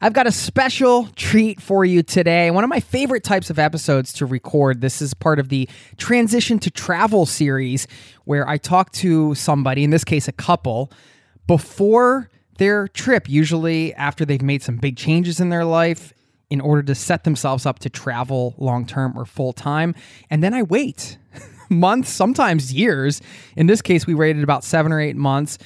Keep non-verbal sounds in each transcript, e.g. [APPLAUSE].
I've got a special treat for you today. One of my favorite types of episodes to record. This is part of the Transition to Travel series where I talk to somebody, in this case, a couple, before their trip, usually after they've made some big changes in their life in order to set themselves up to travel long term or full time. And then I wait [LAUGHS] months, sometimes years. In this case, we waited about seven or eight months.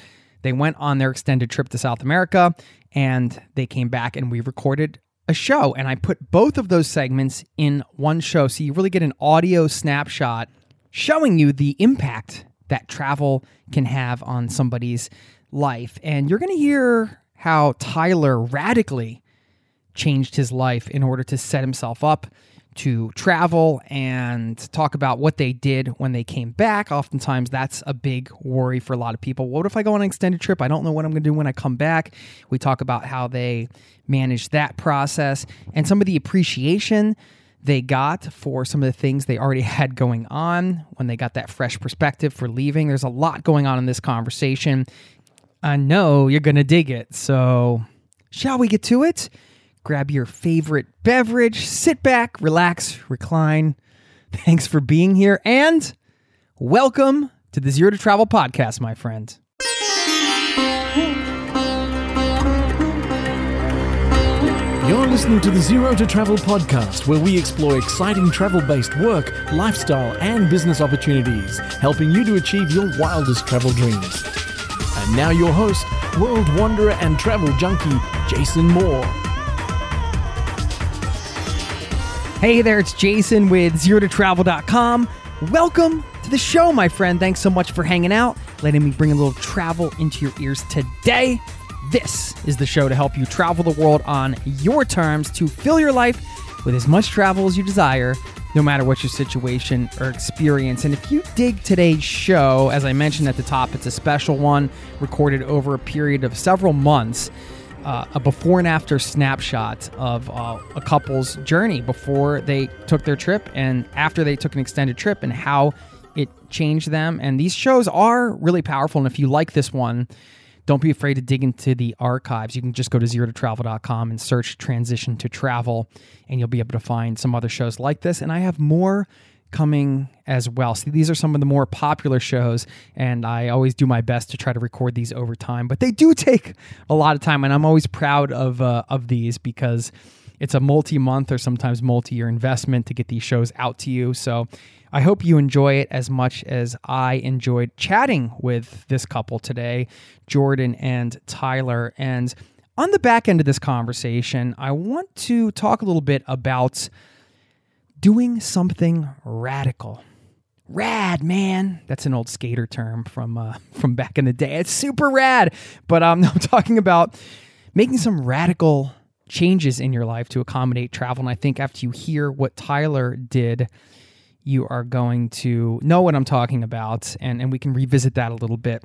They went on their extended trip to South America and they came back and we recorded a show. And I put both of those segments in one show so you really get an audio snapshot showing you the impact that travel can have on somebody's life. And you're going to hear how Tyler radically changed his life in order to set himself up to travel and talk about what they did when they came back. Oftentimes, that's a big worry for a lot of people. What if I go on an extended trip? I don't know what I'm going to do when I come back. We talk about how they managed that process and some of the appreciation they got for some of the things they already [LAUGHS] had going on when they got that fresh perspective for leaving. There's a lot going on in this conversation. I know you're going to dig it. So, shall we get to it? Grab your favorite beverage, sit back, relax, recline. [LAUGHS] Thanks for being here, and welcome to the Zero to Travel podcast, my friend. You're listening to the Zero to Travel podcast, where we explore exciting travel based work, lifestyle, and business opportunities, helping you to achieve your wildest travel dreams. And now, your host, world wanderer and travel junkie, Jason Moore. Hey there, it's Jason with ZeroToTravel.com. Welcome to the show, my friend. Thanks so much for hanging out, letting me bring a little travel into your ears today. This is the show to help you travel the world on your terms to fill your life with as much travel as you desire, no matter what your situation or experience. And if you dig today's show, as I mentioned at the top, it's a special one recorded over a period of several months uh, a before and after snapshot of uh, a couple's journey before they took their trip and after they took an extended trip and how it changed them. And these shows are really powerful. And if you like this one, don't be afraid to dig into the archives. You can just go to zerototravel.com and search transition to travel, and you'll be able to find some other shows like this. And I have more coming as well. See, these are some of the more popular shows, and I always do my best to try to record these over time. But they do [LAUGHS] take a lot of time, and I'm always proud of uh, of these because it's a multi-month or sometimes multi-year investment to get these shows out to you. So I hope you enjoy it as much as I enjoyed chatting with this couple today, Jordan and Tyler. And on the back end of this conversation, I want to talk a little bit about doing something radical. Rad, man. That's an old skater term from uh, [LAUGHS] from back in the day. It's super rad. But um, [LAUGHS] I'm talking about making some radical changes in your life to accommodate travel. And I think after you hear what Tyler did, you are going to know what I'm talking about. And, and we can revisit that a little bit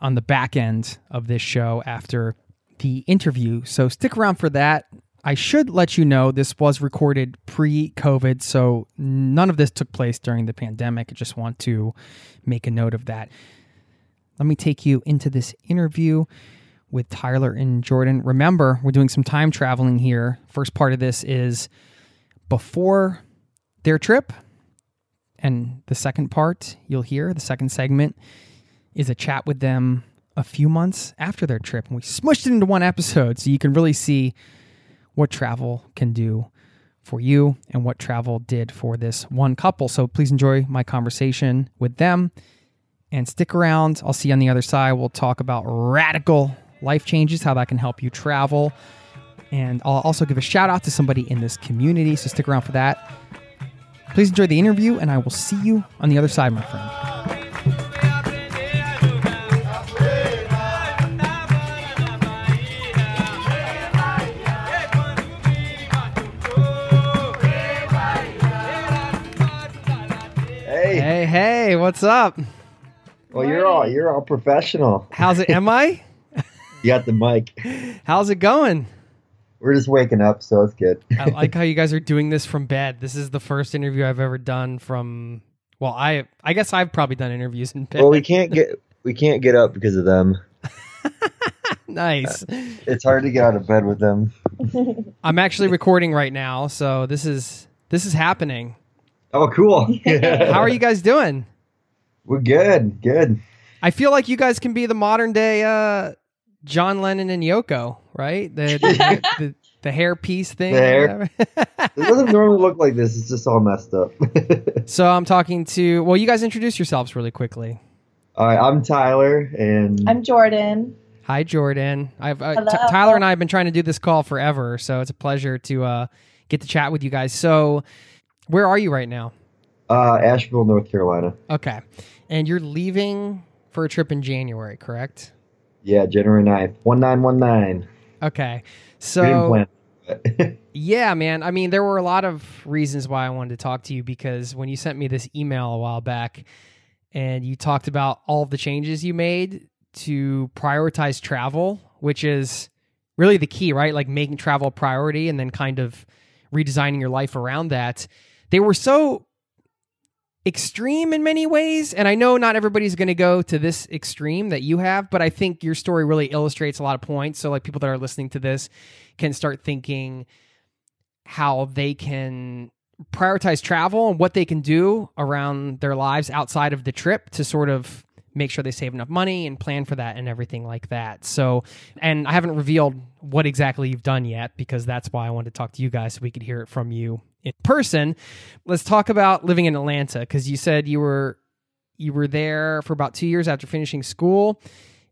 on the back end of this show after the interview. So stick around for that. I should let you know this was recorded pre COVID, so none of this took place during the pandemic. I just want to make a note of that. Let me take you into this interview with Tyler and Jordan. Remember, we're doing some time traveling here. First part of this is before their trip, and the second part you'll hear, the second segment, is a chat with them a few months after their trip. And we smushed it into one episode so you can really see what travel can do for you and what travel did for this one couple. So please enjoy my conversation with them and stick around. I'll see you on the other side. We'll talk about radical life changes, how that can help you travel. And I'll also give a shout out to somebody in this community. So stick around for that. Please enjoy the interview, and I will see you on the other side, my friend. Hey, what's up? well, you're all you're all professional. How's it? Am I? [LAUGHS] You got the mic. How's it going? We're just waking up, so it's good. I like how you guys are doing this from bed. This is the first interview I've ever done from. Well, I I guess I've probably done interviews in bed. well, we can't get we can't get up because of them. [LAUGHS] nice. Uh, it's hard to get out of bed with them. I'm actually recording right now, so this is this is happening. Oh, cool. [LAUGHS] How are you guys doing? We're good. Good. I feel like you guys can be the modern day uh, John Lennon and Yoko, right? The the, [LAUGHS] the, the hair piece thing. The hair. [LAUGHS] It doesn't normally look like this. It's just all messed up. so I'm talking to. Well, you guys introduce yourselves really quickly. all right, I'm Tyler, and I'm Jordan. Hi, Jordan. I've uh, Hello. T- Tyler and I have been trying to do this call forever, so it's a pleasure to uh, get to chat with you guys. So, where are you right now? uh, Asheville, North Carolina. Okay, and you're leaving for a trip in January, correct? Yeah, January 9th, one nine one nine. Okay, so [LAUGHS] yeah, man. I mean, there were a lot of reasons why I wanted to talk to you because when you sent me this email a while back, and you talked about all the changes you made to prioritize travel, which is really the key, right? Like making travel a priority and then kind of redesigning your life around that. They were so extreme in many ways. And I know not everybody's going to go to this extreme that you have, but I think your story really illustrates a lot of points. So, like, people that are listening to this can start thinking how they can prioritize travel and what they can do around their lives outside of the trip to sort of make sure they save enough money and plan for that and everything like that. So, and I haven't revealed what exactly you've done yet because that's why I wanted to talk to you guys so we could hear it from you in person. Let's talk about living in Atlanta because you said you were you were there for about 2 years after finishing school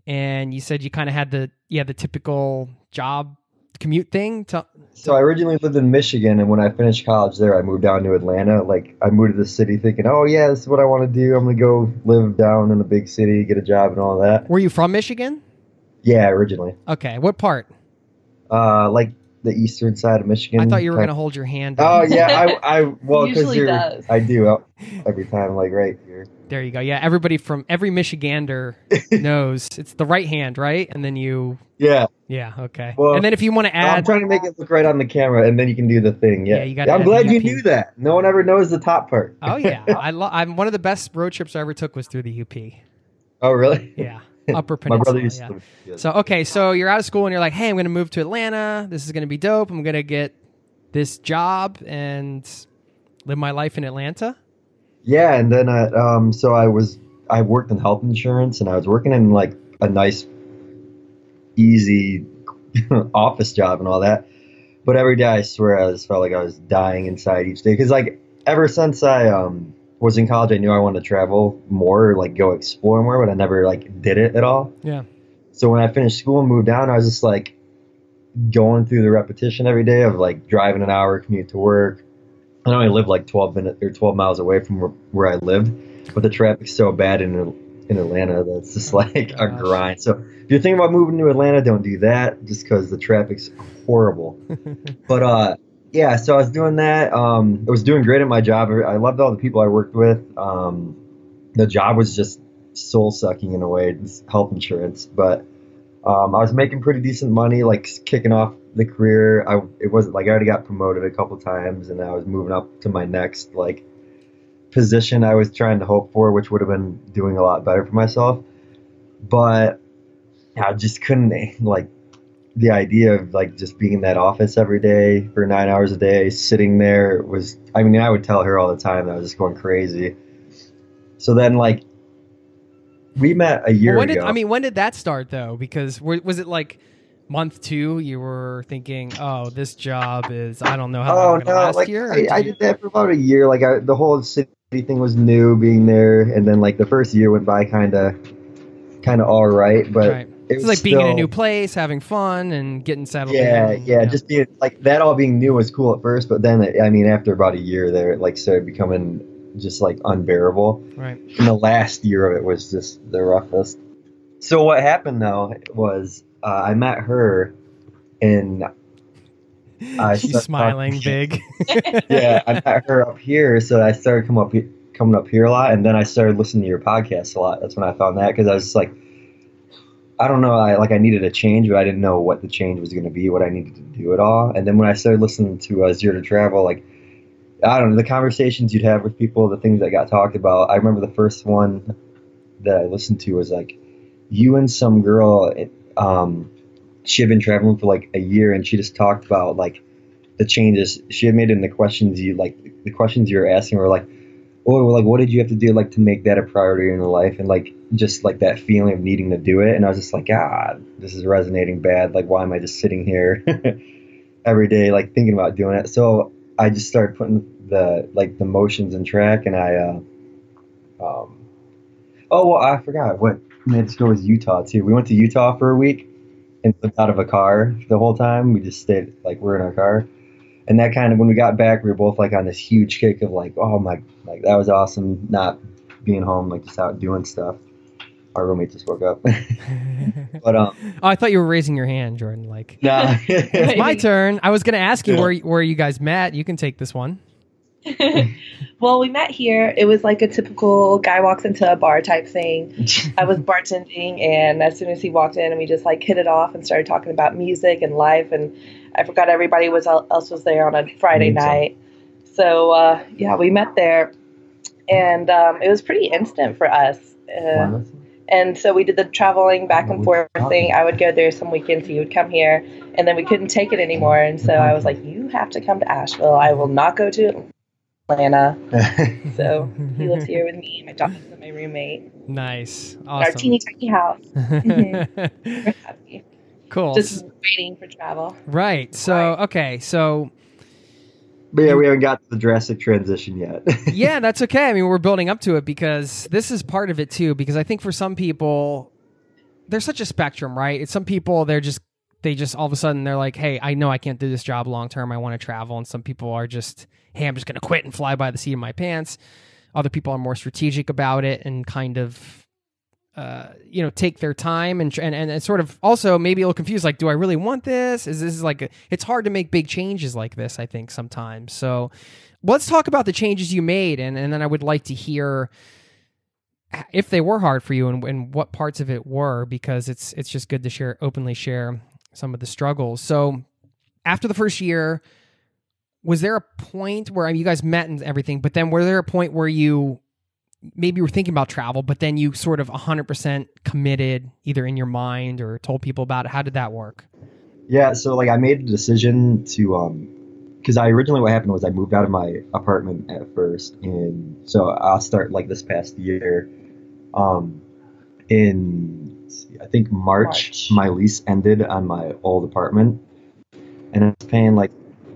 and you said you kind of had the yeah, the typical job commute thing. To, So I originally lived in Michigan, and when I finished college there, I moved down to Atlanta. Like I moved to the city thinking, oh yeah, this is what I want to do. I'm gonna go live down in a big city, get a job, and all that. were you from Michigan? Yeah, originally, Okay, what part? uh, like the eastern side of Michigan. I thought you were going to hold your hand. Oh yeah, I, I [LAUGHS] well because you're, does. I do uh, every time, like right here. There you go. Yeah, everybody from every Michigander [LAUGHS] knows it's the right hand, right? And then you, Yeah, yeah, okay. Well, and then if you want to I'm add, trying to make it look right on the camera, and then you can do the thing. Yeah, Yeah, you gotta I'm glad you UP. knew that. No one ever knows the top part. oh yeah, [LAUGHS] I lo- I'm one of the best road trips I ever took was through the UP. Oh really? Yeah, [LAUGHS] Upper Peninsula. yeah. to. Yeah. So okay, so you're out of school and you're like, hey, I'm going to move to Atlanta. This is going to be dope. I'm going to get this job and live my life in Atlanta. Yeah, and then I, um, so I was I worked in health insurance, and I was working in like a nice, easy [LAUGHS] office job and all that. But every day, I swear, I just felt like I was dying inside each day because like ever since I um was in college, I knew I wanted to travel more, like go explore more, but I never like did it at all. Yeah. So when I finished school and moved down, I was just like going through the repetition every day of like driving an hour commute to work. I only live like 12 minutes or 12 miles away from where, where I lived, but the traffic's so bad in in Atlanta that's just [LAUGHS] like a grind. So if you're thinking about moving to Atlanta, don't do that just because the traffic's horrible. [LAUGHS] but uh, yeah, so I was doing that. Um, I was doing great at my job. I loved all the people I worked with. Um, the job was just soul sucking in a way, it's health insurance. But um, I was making pretty decent money, like kicking off the career. I it wasn't like I already got promoted a couple times, and I was moving up to my next like position I was trying to hope for, which would have been doing a lot better for myself. But I just couldn't like the idea of like just being in that office every day for nine hours a day, sitting there was. I mean, I would tell her all the time that I was just going crazy. So then, like we met a year Well, when did. I mean when did that start though? Because was it like month two? You were thinking, oh, this job is I don't know how oh long no, last like year. I, I did did that for about a year. Like I, the whole city thing was new, being there, and then like the first year went by kind of, kind of all right. But right. It It's was like being in a new place, having fun, and getting settled. Yeah, in. yeah, just being like that. All being new was cool at first, but then I mean, after about a year there, it like started becoming just like unbearable. right. And the last year of it was just the roughest. So what happened though was uh, I met her, and [LAUGHS] I She's smiling big. [LAUGHS] yeah, I met her up here, so I started come up coming up here a lot, and then I started listening to your podcast a lot. That's when I found that because I was just like, I don't know, I like I needed a change, but I didn't know what the change was going to be, what I needed to do at all. And then when I started listening to uh, Zero to Travel, like I don't know, the conversations you'd have with people, the things that got talked about. I remember the first one that I listened to was like you and some girl. Um, she had been traveling for like a year, and she just talked about like the changes she had made in the questions you like the questions you were asking were like oh like what did you have to do like to make that a priority in your life and like just like that feeling of needing to do it and i was just like god this is resonating bad. Like why am i just sitting here [LAUGHS] every day like thinking about doing it? So i just started putting the like the motions in track and i uh um oh well i forgot what made us go was utah too. We went to utah for a week and lived out of a car the whole time. We just stayed like we're in our car. And that kind of when we got back we were both like on this huge kick of like oh my like that was awesome not being home like just out doing stuff our roommate just woke up [LAUGHS] but um oh, I thought you were raising your hand, Jordan. Like [LAUGHS] nah. it's my turn. I was going to ask you Yeah. where where you guys met. You can take this one. [LAUGHS] well, we met here. It was like a typical guy walks into a bar type thing. I was bartending, and as soon as he walked in, and we just like hit it off and started talking about music and life. And I forgot everybody was else was there on a Friday Me too. night. So uh, yeah, we met there, and um, it was pretty instant for us. Uh, and so we did the traveling back and forth thing. I would go there some weekends. He would come here, and then we couldn't take it anymore. And so I was like, "You have to come to Asheville. I will not go to Atlanta." [LAUGHS] So he lives here with me. My daughter's my roommate. Nice. Awesome. Our teeny tiny house. [LAUGHS] [LAUGHS] We're happy. cool. Just waiting for travel. right. So, okay. So, but yeah we haven't got to the drastic transition yet [LAUGHS] yeah, that's okay. I mean, we're building up to it because this is part of it too. Because I think for some people, there's such a spectrum, right? It's some people they're just they just all of a sudden they're like, hey, I know I can't do this job long term. I want to travel, and some people are just, hey, I'm just going to quit and fly by the seat of my pants. Other people are more strategic about it and kind of. Uh, you know, take their time and, and and sort of also maybe a little confused. Like, do I really want this? Is this like a, it's hard to make big changes like this? I think sometimes. So, let's talk about the changes you made and, and then i would like to hear if they were hard for you and, and what parts of it were because it's it's just good to share openly share some of the struggles so after the first year was there a point where I mean, you guys met and everything but then were there a point where you maybe you were thinking about travel but then you sort of 100% committed either in your mind or told people about it. How did that work? Yeah, so like I made a decision to um because I originally what happened was I moved out of my apartment at first and so I'll start like this past year um in I think March, March. my lease ended on my old apartment. And I was paying like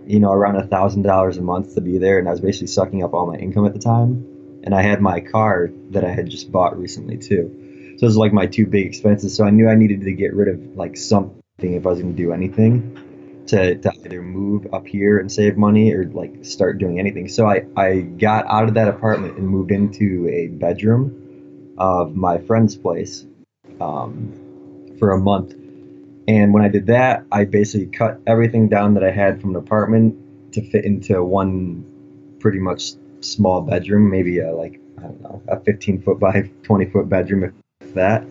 you know around a thousand dollars a month to be there and I was basically sucking up all my income at the time and I had my car that I had just bought recently too so those are like my two big expenses so I knew I needed to get rid of like something if I was going to do anything to, to either move up here and save money or like start doing anything. So I, I got out of that apartment and moved into a bedroom of my friend's place um, for a month. And when I did that, I basically cut everything down that I had from the apartment to fit into one pretty much small bedroom, maybe a, like, I don't know, a 15 foot by [LAUGHS] 20 foot bedroom, if that.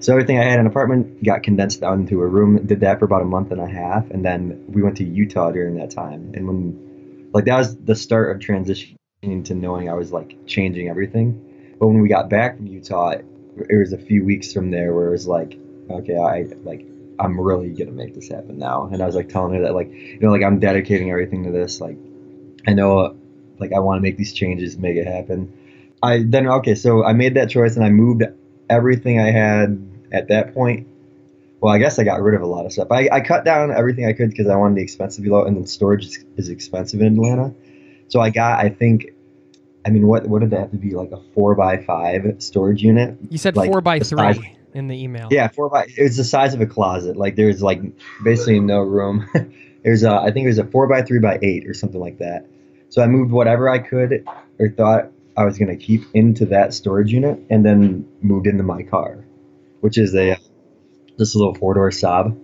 So everything I had in an apartment got condensed down into a room. Did that for about a month and a half, and then we went to Utah during that time. And when, like, that was the start of transitioning to knowing I was like changing everything. But when we got back from Utah, it, it was a few weeks from there where it was like, okay, I like I'm really gonna make this happen now. And I was like telling her that like you know like I'm dedicating everything to this. Like I know like I want to make these changes, make it happen. I then okay, so I made that choice and I moved everything I had at that point. Well, I guess I got rid of a lot of stuff. I, I cut down everything I could because I wanted the expense to be low, and then storage is, is expensive in Atlanta. So I got, I think, I mean, what what did that have to be like a four by five storage unit? You said Like, four by three size- in the email. Yeah, four by. It was the size of a closet. Like there's like basically no room. [LAUGHS] there's a, I think it was a four by three by eight or something like that. So I moved whatever I could or thought I was gonna keep into that storage unit, and then moved into my car, which is a just a little four door Saab.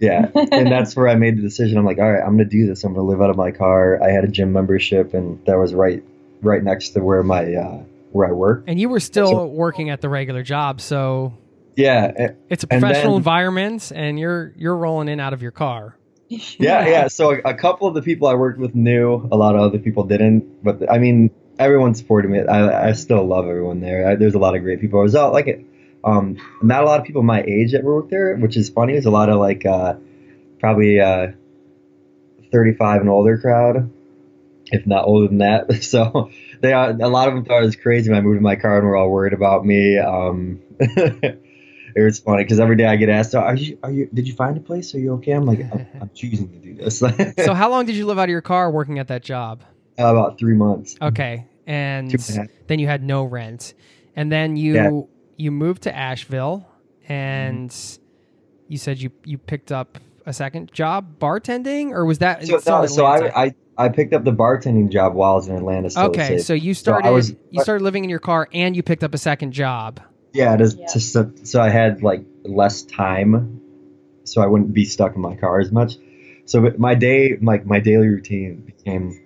Yeah, and [LAUGHS] that's where I made the decision. I'm like, all right, I'm gonna do this. I'm gonna live out of my car. I had a gym membership, and that was right right next to where my uh, where I work. And you were still So- working at the regular job, so Yeah, it's a And professional then- environment, and you're you're rolling in out of your car. [LAUGHS] yeah, yeah. So a, a couple of the people I worked with knew, a lot of other people didn't. But I mean, everyone supported me. I, I still love everyone there. I, there's a lot of great people. I was out like, um, not a lot of people my age that worked there, which is funny. There's a lot of like, uh, probably uh, 35 and older crowd, if not older than that. [LAUGHS] So they are, a lot of them thought it was crazy when I moved in my car and were all worried about me. Um, [LAUGHS] it was funny because every day I get asked, "Are you? Are you? Did you find a place? Are you okay?" I'm like, "I'm, I'm [LAUGHS] choosing to do this." [LAUGHS] So how long did you live out of your car working at that job? Uh, about three months. Okay, and and then you had no rent, and then you Yeah. you moved to Asheville, mm-hmm. and you said you you picked up a second job bartending, or was that So, no, so I, I I picked up the bartending job while I was in Atlanta. Okay, so you So started was- you started living in your car, and you picked up a second job. Yeah, just, Yeah. just so, so I had like less time, so I wouldn't be stuck in my car as much. So my day, like my daily routine, became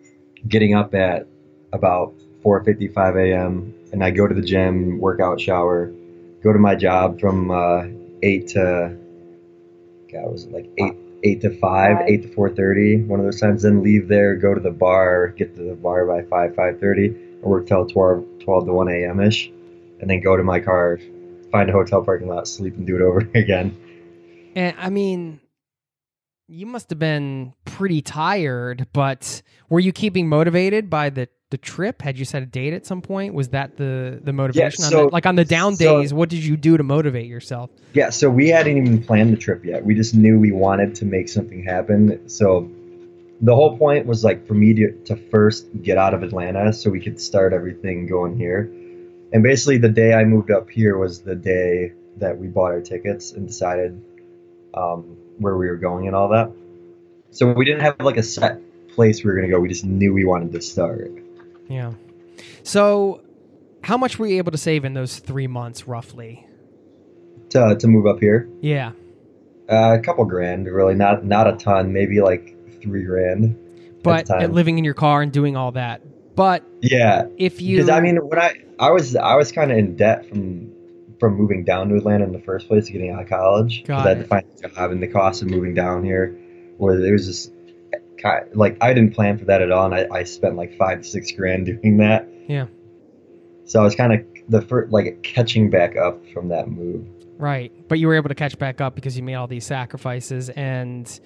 getting up at about 4:55 a.m. and I go to the gym, workout, shower, go to my job from uh, eight to God was it like eight eight to five, Five. eight to 4:30, one of those times. Then leave there, go to the bar, get to the bar by five 5:30, and work till 12 12 to 1 a.m. ish, and then go to my car, find a hotel parking lot, sleep, and do it over [LAUGHS] again. And I mean, you must have been pretty tired, but were you keeping motivated by the the trip? Had you set a date at some point? Was that the the motivation? on so- the, like on the down so- days, what did you do to motivate yourself? Yeah, so we hadn't even planned the trip yet. We just knew we wanted to make something happen. So the whole point was like for me to, to first get out of Atlanta so we could start everything going here. And basically, the day I moved up here was the day that we bought our tickets and decided um, where we were going and all that. So we didn't have like a set place we were going to go. We just knew we wanted to start. Yeah. So, how much were you able to save in those three months, roughly? To, to move up here, Yeah. uh, a couple grand, really, not not a ton, maybe like three grand. But time. living in your car and doing all that. But Yeah, if you, Because I mean, when I I was I was kind of in debt from from moving down to Atlanta in the first place, to getting out of college. 'cause Got I had to find a job, and the cost of moving down here, where it was just like I didn't plan for that at all, and I, I spent like five to six grand [LAUGHS] doing that. Yeah. So I was kind of the first like catching back up from that move. Right, but you were able to catch back up because you made all these sacrifices, and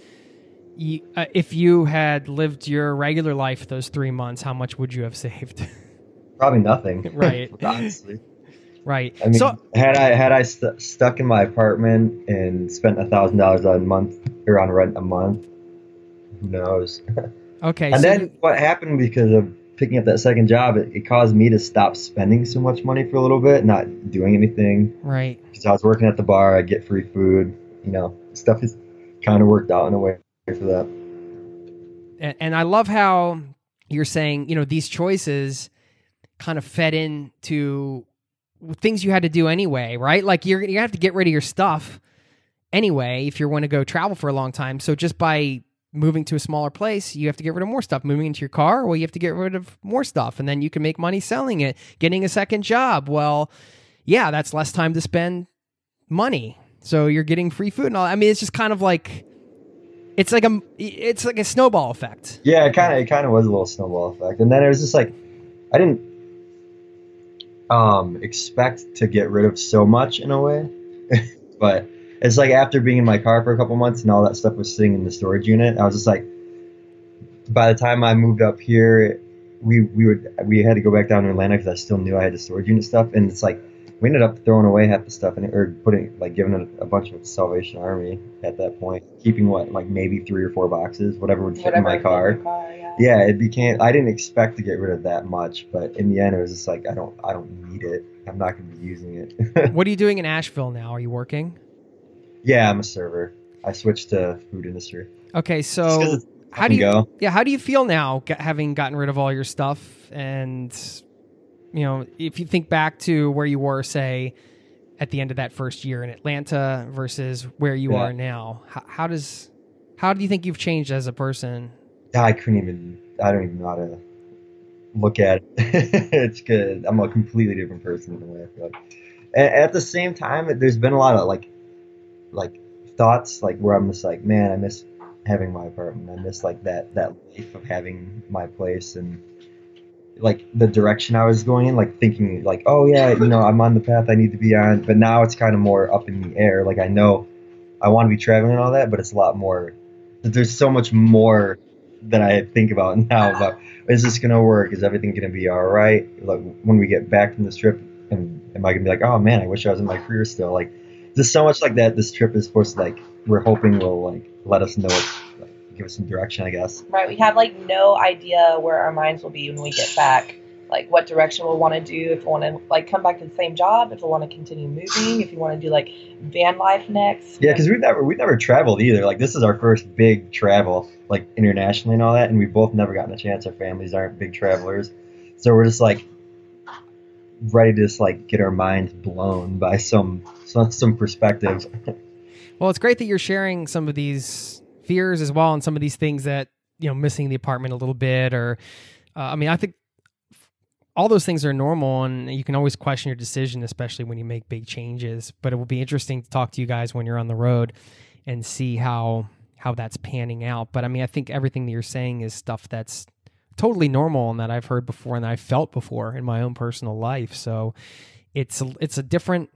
you, uh, if you had lived your regular life those three months, how much would you have [LAUGHS] saved? Probably nothing. [LAUGHS] Right. [LAUGHS] honestly. right. I mean, so had I had I st- stuck in my apartment and spent a thousand dollars a month or on rent a month, who knows? okay, And so then what happened because of picking up that second job, it, it caused me to stop spending so much money for a little bit, not doing anything. right, Because I was working at the bar, I get free food, you know, stuff is kind of worked out in a way for that. and, and I love how you're saying, you know, these choices kind of fed into things you had to do anyway, right? Like you're you have to get rid of your stuff anyway if you want to go travel for a long time. So just by moving to a smaller place, you have to get rid of more stuff. Moving into your car, well, you have to get rid of more stuff, and then you can make money selling it. Getting a second job, well, yeah, that's less time to spend money. So you're getting free food and all. I mean, it's just kind of like it's like a it's like a snowball effect. Yeah, it kind of it kind of was a little snowball effect, and then it was just like I didn't um expect to get rid of so much in a way, [LAUGHS] but it's like after being in my car for a couple months and all that stuff was sitting in the storage unit, I was just like, by the time I moved up here, we we would we had to go back down to Atlanta because I still knew I had the storage unit stuff, and it's like we ended up throwing away half the stuff and or putting like giving it a bunch of Salvation Army at that point, keeping what like maybe three or four boxes, whatever would fit Whatever in my car. your car, yeah. Yeah, it became. I didn't expect to get rid of that much, but in the end, it was just like I don't. I don't need it. I'm not going to be using it. [LAUGHS] What are you doing in Asheville now? Are you working? yeah, I'm a server. I switched to food industry. Okay, so how do you go. yeah how do you feel now having gotten rid of all your stuff and you know if you think back to where you were say at the end of that first year in Atlanta versus where you Yeah. are now how, how does how do you think you've changed as a person I couldn't even. I don't even know how to look at it. [LAUGHS] it's good. I'm a completely different person in the way I feel like. And at the same time, there's been a lot of like, like thoughts like where I'm just like, man, I miss having my apartment. I miss like that that life of having my place and like the direction I was going in, like thinking like, oh yeah, you know, I'm on the path I need to be on. But now it's kind of more up in the air. Like I know I want to be traveling and all that, but it's a lot more. There's so much more that I think about [LAUGHS] now about is this gonna work? Is everything gonna be all right? Like when we get back from this trip, am, am I gonna be like, oh man, I wish I was in my career still? Like there's so much like that. This trip is supposed to like we're hoping will like let us know, like, give us some direction, I guess. Right. We have like no idea where our minds will be when we get back. Like what direction we'll want to do. If we want to like come back to the same job. If we want to continue moving. If you want to do like van life next. Yeah, because we've never we've never traveled either. Like this is our first big travel, like internationally and all that, and we've both never gotten a chance. Our families aren't big travelers, so we're just like ready to just like get our minds blown by some some, some perspective. [LAUGHS] well it's great that you're sharing some of these fears as well and some of these things that you know missing the apartment a little bit or uh, I mean I think all those things are normal and you can always question your decision especially when you make big changes. But it will be interesting to talk to you guys when you're on the road and see how how that's panning out. But i mean i think everything that you're saying is stuff that's totally normal and that i've heard before and i've felt before in my own personal life. So it's a, it's a different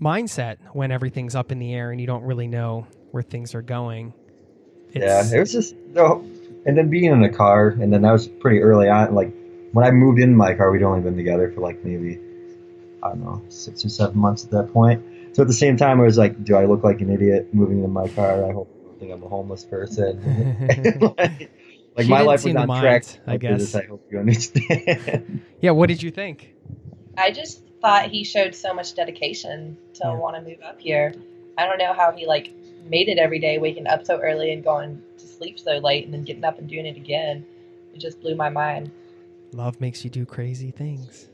mindset when everything's up in the air and you don't really know where things are going yeah, it was just no, and then being in a car, and then that was pretty early on. Like when I moved in my car, we'd only been together for like maybe I don't know six or seven months at that point. So at the same time, I was like, do I look like an idiot moving in my car? I hope people think I'm a homeless person. [LAUGHS] [LAUGHS] like, like my life was to on track. I after this, guess. I hope you understand. [LAUGHS] yeah what did you think I just thought he showed so much dedication to Yeah. want to move up here. I don't know how he like made it every day, waking up so early and going to sleep so late, and then getting up and doing it again. It just blew my mind. love makes you do crazy things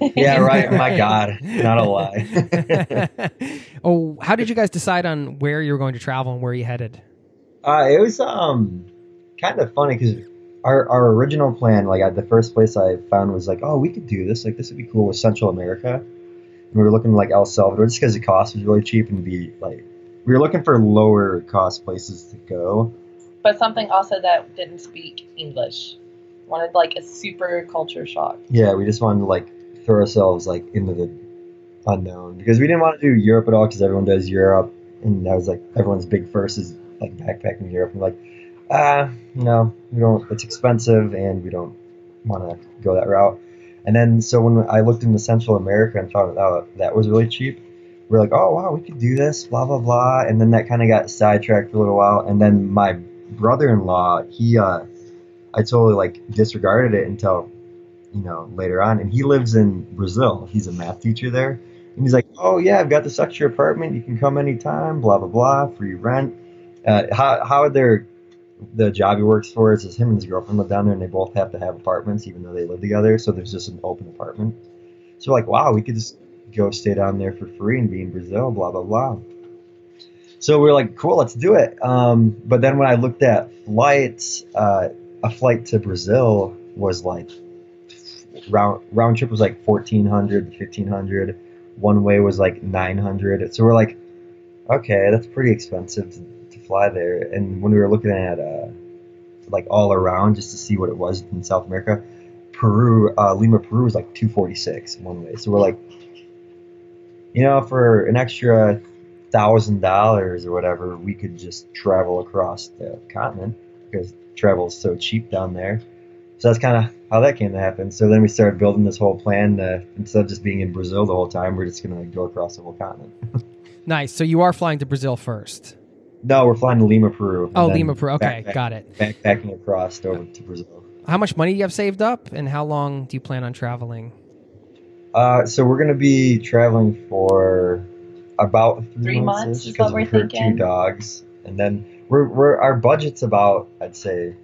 yeah, right. My [LAUGHS] God, not a lie. [LAUGHS] oh, how did you guys decide on where you were going to travel and where you headed? Uh, it was um kind of funny because our, our original plan, like at the first place I found was like, oh, we could do this. Like this would be cool with Central America. And we were looking like El Salvador just because the cost was really cheap and be like we were looking for lower cost places to go. But something also that didn't speak English. Wanted like a super culture shock. Yeah, we just wanted to like throw ourselves like into the unknown because we didn't want to do Europe at all because everyone does Europe and that was like everyone's big first is like backpacking Europe and like ah no we don't it's expensive and we don't want to go that route and then so when I looked into Central America and found out that was really cheap we are like oh wow we could do this blah blah blah and then that kind of got sidetracked for a little while and then my brother-in-law he uh I totally like disregarded it until you know, later on. And he lives in Brazil. He's a math teacher there. And he's like, oh, yeah, I've got this extra apartment. You can come anytime, blah, blah, blah, free rent. Uh, how, how their, the job he works for is his, him and his girlfriend live down there and they both have to have apartments even though they live together. So there's just an open apartment. So we're like, wow, we could just go stay down there for free and be in Brazil, blah, blah, blah. So we are like, cool, let's do it. Um, but then when I looked at flights, uh, a flight to Brazil was like round round trip was like 1400 1500 one way was like 900 so we're like okay that's pretty expensive to, to fly there and when we were looking at uh like all around just to see what it was in south america peru uh, lima peru was like 246 one way so we're like you know for an extra thousand dollars or whatever we could just travel across the continent because travel is so cheap down there so that's kind of how that came to happen. So then we started building this whole plan. To, instead of just being in Brazil the whole time, we're just gonna like, go across the whole continent. [LAUGHS] Nice. So you are flying to Brazil first. no, we're flying to Lima, Peru. Oh, Lima, Peru. Okay, backpack- got it. Backpacking across over to Brazil. How much money do you have saved up, and how long do you plan on traveling? Uh, so we're gonna be traveling for about three, Three months, because we thinking. two dogs, and then we're we're our budget's about I'd say,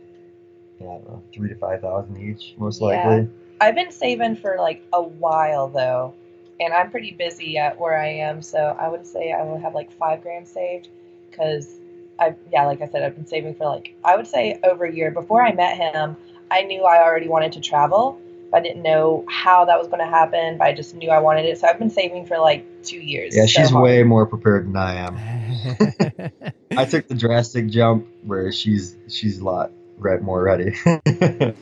yeah, know, three to five thousand each, most Yeah. likely. I've been saving for like a while though, and I'm pretty busy at where I am, so I would say I will have like five grand saved, because I yeah, like I said, I've been saving for like I would say over a year. Before I met him, I knew I already wanted to travel. But I didn't know how that was going to happen, but I just knew I wanted it. So I've been saving for like two years. Yeah, So she's hard. way more prepared than I am. [LAUGHS] I took the drastic jump where she's she's a lot right more ready. [LAUGHS]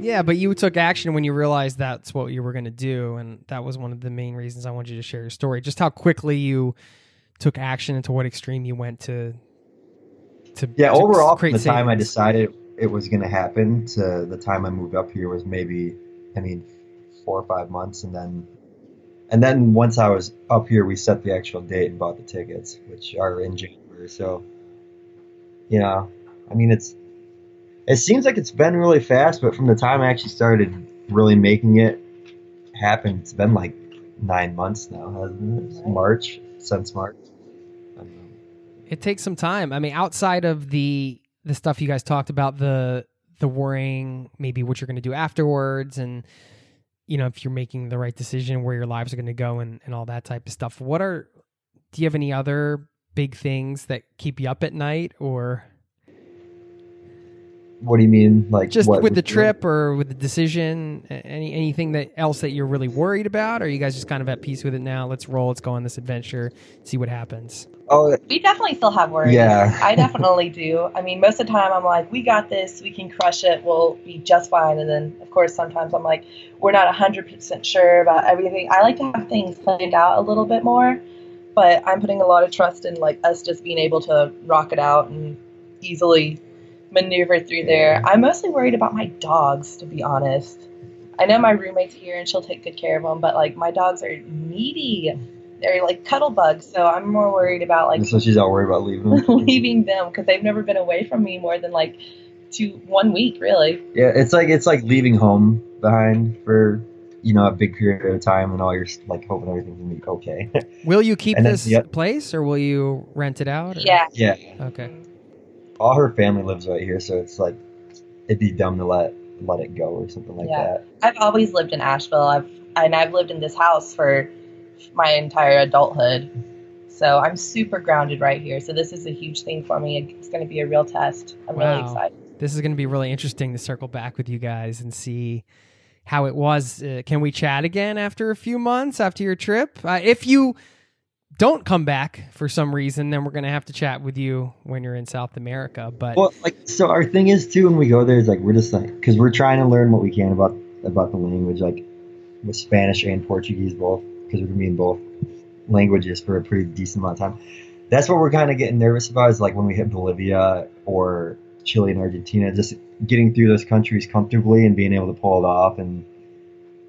yeah, but you took action when you realized that's what you were going to do, and that was one of the main reasons I wanted you to share your story. Just how quickly you took action and to what extreme you went to. To yeah, to overall, from create the time I decided it was going to happen to the time I moved up here was maybe, I mean, four or five months, and then, and then once I was up here, we set the actual date and bought the tickets, which are in January. So, you know, I mean, it's, it seems like it's been really fast, but from the time I actually started really making it happen, it's been like nine months now, hasn't it? Right. March since March. I don't know. it takes some time. I mean, outside of the the stuff you guys talked about, the the worrying, maybe what you're going to do afterwards, and you know if you're making the right decision, where your lives are going to go, and and all that type of stuff. What are do you have any other big things that keep you up at night, or What do you mean? Like just what, with the trip, or with the decision? Any anything that else that you're really worried about? Or are you guys just kind of at peace with it now? Let's roll. Let's go on this adventure. See what happens. Oh, We definitely still have worries. Yeah. [LAUGHS] I definitely do. I mean, most of the time I'm like, we got this, we can crush it, we'll be just fine. And then, of course, sometimes I'm like, we're not 100% sure about everything. I like to have things planned out a little bit more, but I'm putting a lot of trust in like us just being able to rock it out and easily maneuver through there. I'm mostly worried about my dogs, to be honest. I know my roommate's here and she'll take good care of them, but like my dogs are needy. They're like cuddle bugs, so I'm more worried about like so she's not worried about leaving them. [LAUGHS] leaving them because they've never been away from me more than like two one week really yeah, it's like it's like leaving home behind for you know a big period of time, and all you're like hoping everything's gonna be okay. Will you keep And then- this yep. place, or will you rent it out? or- yeah yeah, Okay. All her family lives right here, so it's like it'd be dumb to let let it go or something like Yeah. that. i've always lived in asheville i've and i've lived in this house for my entire adulthood so i'm super grounded right here so this is a huge thing for me it's going to be a real test i'm really Wow. excited This is going to be really interesting to circle back with you guys and see how it was. Uh, can we chat again after a few months after your trip? Uh, if you don't come back for some reason, then we're to have to chat with you when you're in South America. But Well, like so, our thing is too when we go there is like we're just like because we're trying to learn what we can about about the language, like with Spanish and Portuguese both, because we're gonna be in both languages for a pretty decent amount of time. That's what we're kind of getting nervous about is like when we hit Bolivia or Chile and Argentina, just getting through those countries comfortably and being able to pull it off and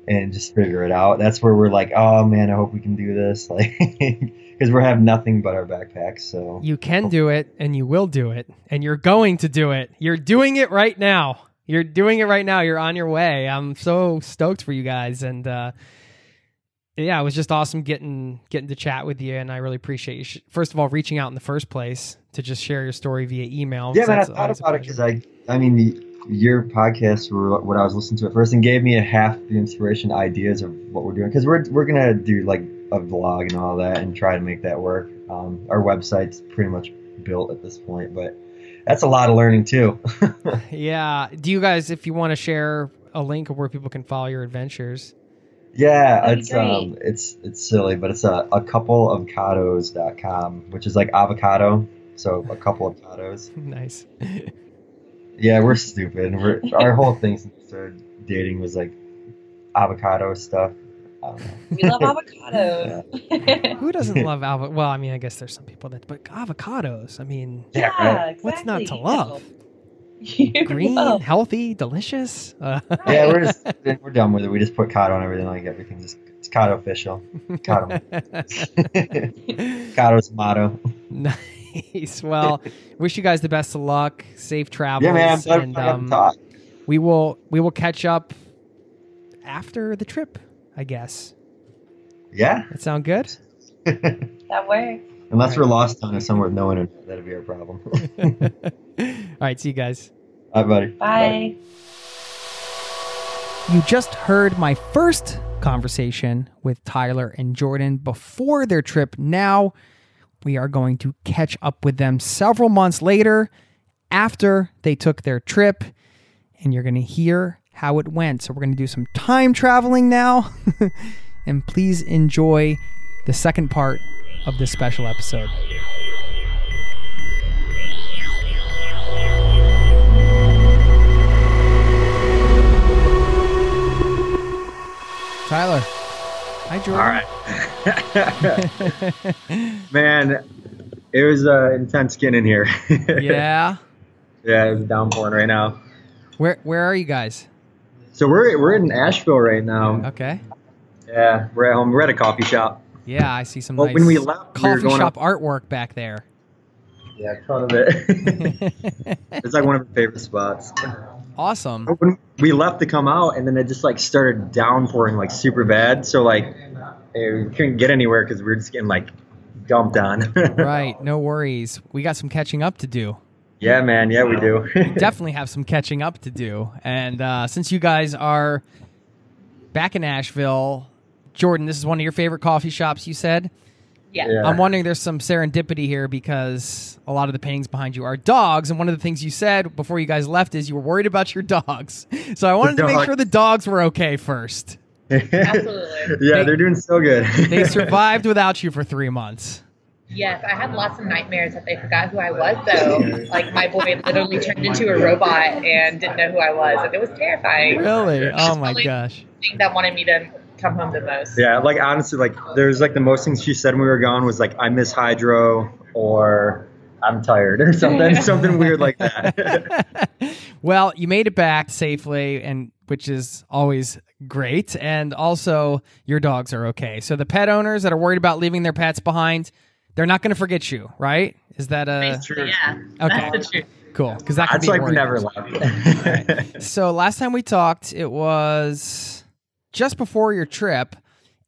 and just figure it out. That's where we're like, oh man, I hope we can do this, [LAUGHS] like because we have nothing but our backpacks. So you can do it and you will do it and you're going to do it. You're doing it right now. You're doing it right now. You're on your way. I'm so stoked for you guys and uh yeah, it was just awesome getting getting to chat with you and I really appreciate you sh- first of all reaching out in the first place to just share your story via email. Yeah, man, I That's thought about it because I, I mean, the, your podcasts were what I was listening to at first, and gave me a half the inspiration, ideas of what we're doing. Because we're we're gonna do like a vlog and all that, and try to make that work. Um, our website's pretty much built at this point, but that's a lot of learning too. [LAUGHS] Yeah. Do you guys if you want to share a link of where people can follow your adventures? yeah, That'd it's um, it's it's silly, but it's a a couple of avocados.com, which is like avocado. So a couple of avocados. [LAUGHS] nice. [LAUGHS] Yeah, we're stupid. We're our whole thing since we started dating was like avocado stuff. I don't know. we love avocados [LAUGHS] Who doesn't [LAUGHS] love avocado? Well, I mean, I guess there's some people that, but avocados. I mean, Yeah, right. what's not to exactly. love? green, Oh, healthy, delicious. Uh, Yeah, we're [LAUGHS] just we're done with it. We just put Kato on everything. Like everything, just it's Kato official. Kato. Kato's motto. Nice. Well, [LAUGHS] wish you guys the best of luck, safe travels, Yeah, man. I'm and we um, talk. we will we will catch up after the trip. I guess Yeah. that sound good. [LAUGHS] that works. Unless we're lost on it somewhere with no internet, that'd be our problem. [LAUGHS] All right, see you guys. Bye, buddy. Bye. You just heard my first conversation with Tyler and Jordan before their trip. Now we are going to catch up with them several months later after they took their trip, and you're going to hear how it went. So we're going to do some time traveling now. [LAUGHS] and please enjoy the second part of this special episode. Tyler. Hi, Jordan. All right. [LAUGHS] Man, it was uh, intense getting in here. [LAUGHS] Yeah. yeah, it's downpouring right now. Where Where are you guys? So we're we're in Asheville right now. Okay. Yeah, we're at home. We're at a coffee shop. Yeah, I see some Well, nice when we left, we coffee going shop up- artwork back there. Yeah, a ton of it. [LAUGHS] it's like one of our favorite spots. awesome. When we left to come out, and then it just like started downpouring like super bad. So like we couldn't get anywhere because we were just getting like dumped on. [LAUGHS] right, no worries. We got some catching up to do. Yeah, man. Yeah, we do. [LAUGHS] Definitely have some catching up to do. And uh, since you guys are back in Asheville, Jordan, this is one of your favorite coffee shops, you said. Yeah. Yeah. I'm wondering there's some serendipity here because a lot of the paintings behind you are dogs, and one of the things you said before you guys left is you were worried about your dogs. [LAUGHS] So I wanted to make sure the dogs were okay first. Absolutely. [LAUGHS] yeah, They- they're doing so good. [LAUGHS] They survived without you for three months. Yes, I had lots of nightmares that they forgot who I was, though. like, my boy literally turned into a robot and didn't know who I was. And it was terrifying. Really? Oh my gosh. The thing that wanted me to come home the most. Yeah, like honestly, like there's like the most things she said when we were gone was like I miss hydro or I'm tired or something, [LAUGHS] something weird like that. well, you made it back safely, and which is always great. And also, your dogs are okay. So the pet owners that are worried about leaving their pets behind, they're not going to forget you, right? Is that uh, a Basically, yeah. Okay. That's the truth. cool? Because that could It's be like we worried. never left. [LAUGHS] So last time we talked, it was just before your trip,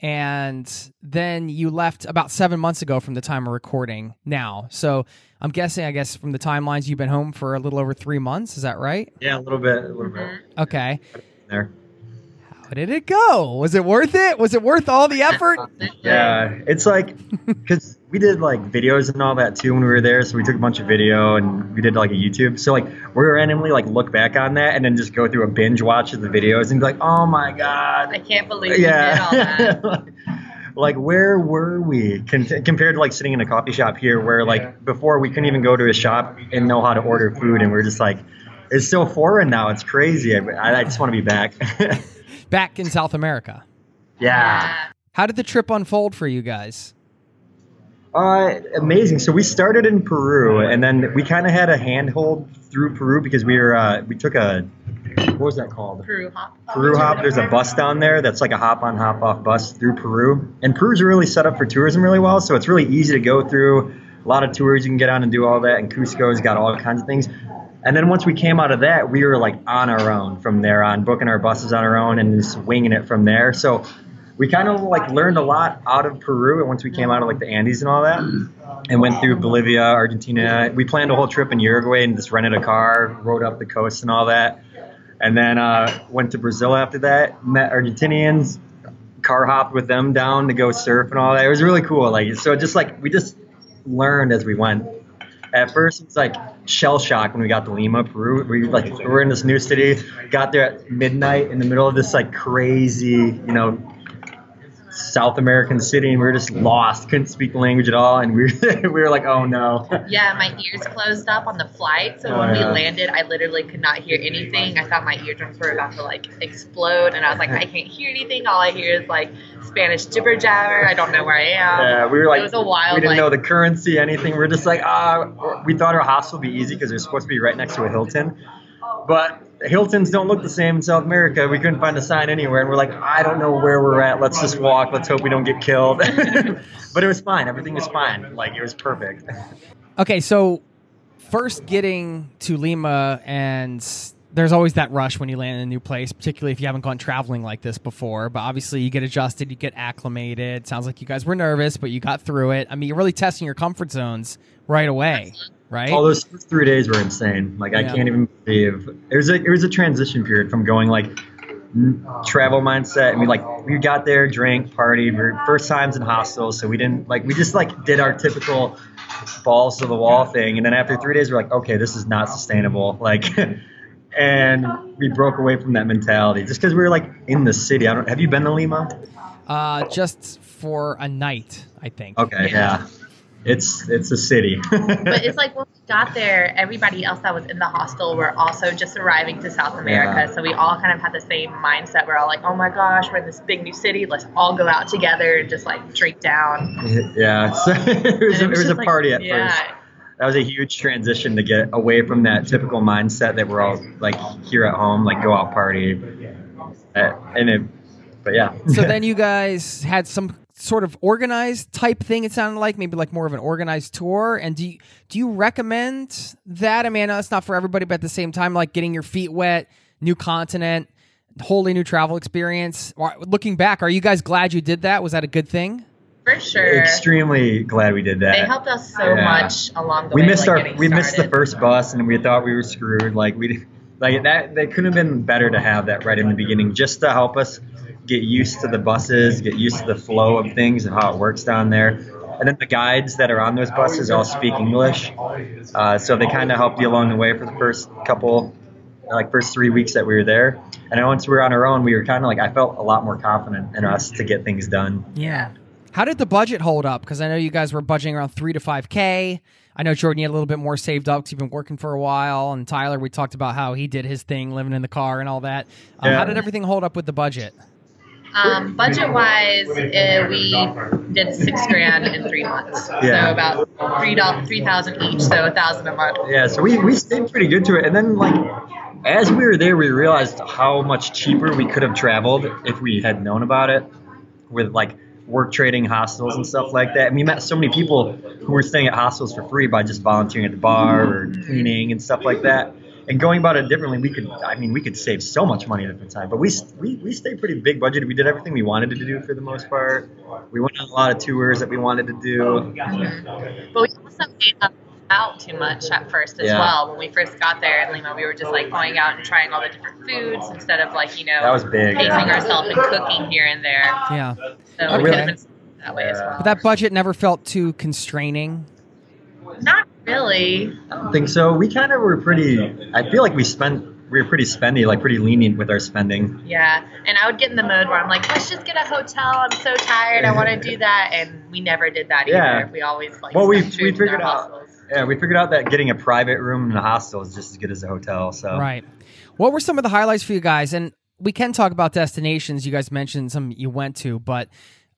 and then you left about seven months ago from the time of recording. Now, so I'm guessing, I guess from the timelines, you've been home for a little over three months. Is that right? yeah, a little bit, a little bit Okay. there. How did it go? Was it worth it? Was it worth all the effort? [LAUGHS] Yeah, it's like [LAUGHS] because we did like videos and all that too when we were there. So we took a bunch of video and we did like a YouTube. So like we randomly like look back on that and then just go through a binge watch of the videos and be like, oh my god, I can't believe you did all yeah. that. [LAUGHS] like where were we Con- compared to like sitting in a coffee shop here where like before we couldn't even go to a shop and know how to order food and we're just like it's so foreign now it's crazy i, I just want to be back Back in South America. yeah How did the trip unfold for you guys? uh, amazing so we started in peru and then we kind of had a handhold through peru because we were uh, we took a what was that called Peru hop. Peru hop. There's a bus down there that's like a hop on, hop off bus through Peru. And Peru's really set up for tourism really well, so it's really easy to go through. A lot of tours you can get on and do all that. And Cusco's got all kinds of things. And then once we came out of that, we were like on our own from there on, booking our buses on our own and just winging it from there. So we kind of like learned a lot out of Peru. And once we came out of like the Andes and all that, and went through Bolivia, Argentina, we planned a whole trip in Uruguay and just rented a car, rode up the coast and all that and then uh, went to Brazil after that. Met Argentinians, car hopped with them down to go surf and all that. It was really cool. Like so, just like we just learned as we went. At first, it's like shell shock when we got to Lima, Peru. We like we were in this new city, got there at midnight in the middle of this like crazy, you know, South American city, and we were just lost, couldn't speak the language at all, and we were, [LAUGHS] we were like, oh no. Yeah, my ears closed up on the flight, so Oh, when we landed, I literally could not hear anything. I thought my eardrums were about to like explode, and I was like, I can't hear anything. All I hear is like Spanish jibber jabber. I don't know where I am. Yeah, we were like, it was a wild. we didn't like, know the currency, anything. We are just like, ah, we thought our hostel would be easy because was supposed to be right next to a Hilton. But Hiltons don't look the same in South America. We couldn't find a sign anywhere, and we're like, I don't know where we're at. Let's just walk. Let's hope we don't get killed. [LAUGHS] but it was fine. Everything was fine. Like it was perfect. Okay, so first getting to Lima and there's always that rush when you land in a new place, particularly if you haven't gone traveling like this before. But obviously, you get adjusted, you get acclimated. Sounds like you guys were nervous, but you got through it. I mean, you're really testing your comfort zones right away, right? All those three days were insane. Like I can't even believe it was a it was a transition period from going like n- travel mindset I mean, like we got there, drank, partied. We first times in hostels, so we didn't like we just like did our typical balls to the wall thing. And then after three days, we're like, okay, this is not sustainable. Like. [LAUGHS] And we broke away from that mentality just because we were like in the city. I don't. Have you been to Lima? Uh, just for a night, I think. Okay, yeah. It's it's a city. [LAUGHS] But it's like when we got there, everybody else that was in the hostel were also just arriving to South America. Yeah. So we all kind of had the same mindset. We're all like, oh my gosh, we're in this big new city. Let's all go out together and just like drink down. [LAUGHS] yeah, [LAUGHS] so it was, And a, it was just a like- party at yeah. first. That was a huge transition to get away from that typical mindset that we're all like here at home, like go out party, Uh, and it. But yeah. So then you guys had some sort of organized type thing. It sounded like maybe like more of an organized tour. And do you, do you recommend that? I mean, I it's not for everybody, but at the same time, like getting your feet wet, new continent, wholly new travel experience. Looking back, are you guys glad you did that? Was that a good thing? For sure. Extremely glad we did that. They helped us so Yeah. much along the way. we way. missed like, our getting we missed the first bus and we thought we were screwed like we like that they couldn't have been better to have that right in the beginning just to help us get used to the buses get used to the flow of things and how it works down there and then the guides that are on those buses all speak english uh, so they kind of helped you along the way for the first couple like first three weeks that we were there and then once we were on our own we were kind of like i felt a lot more confident in us to get things done Yeah. How did the budget hold up? Because I know you guys were budgeting around three to five k. I know Jordan, you had a little bit more saved up because you've been working for a while, and Tyler, we talked about how he did his thing, living in the car and all that. Um, Yeah. How did everything hold up with the budget? Um, budget wise, uh, we did six grand in three [LAUGHS] months. Yeah. So about three dollars, three thousand each. So a thousand a month. Yeah, so we, we stayed pretty good to it. And then, like, as we were there, we realized how much cheaper we could have traveled if we had known about it with, like, work trading hostels and stuff like that. And we met so many people who were staying at hostels for free by just volunteering at the bar or cleaning and stuff like that. And going about it differently, we could, I mean, we could save so much money at the time. But we, we, we stayed pretty big budget. We did everything we wanted to do for the most part. We went on a lot of tours that we wanted to do. But we also ate up out too much at first as Yeah. well. When we first got there in Lima, we were just like going out and trying all the different foods instead of like you know That was big, pacing yeah. ourselves and cooking here and there. Yeah. So Okay. we could have been that way as well. But that budget never felt too constraining. Not really. I don't think so. We kind of were pretty. I feel like we spent. We were pretty spendy, like pretty lenient with our spending. Yeah, and I would get in the mode where I'm like, let's just get a hotel. I'm so tired. I want to do that, and we never did that either. Yeah. We always like. Well, we we figured out. hostels. Yeah, we figured out that getting a private room in a hostel is just as good as a hotel. So Right. What were some of the highlights for you guys? And we can talk about destinations. You guys mentioned some you went to, but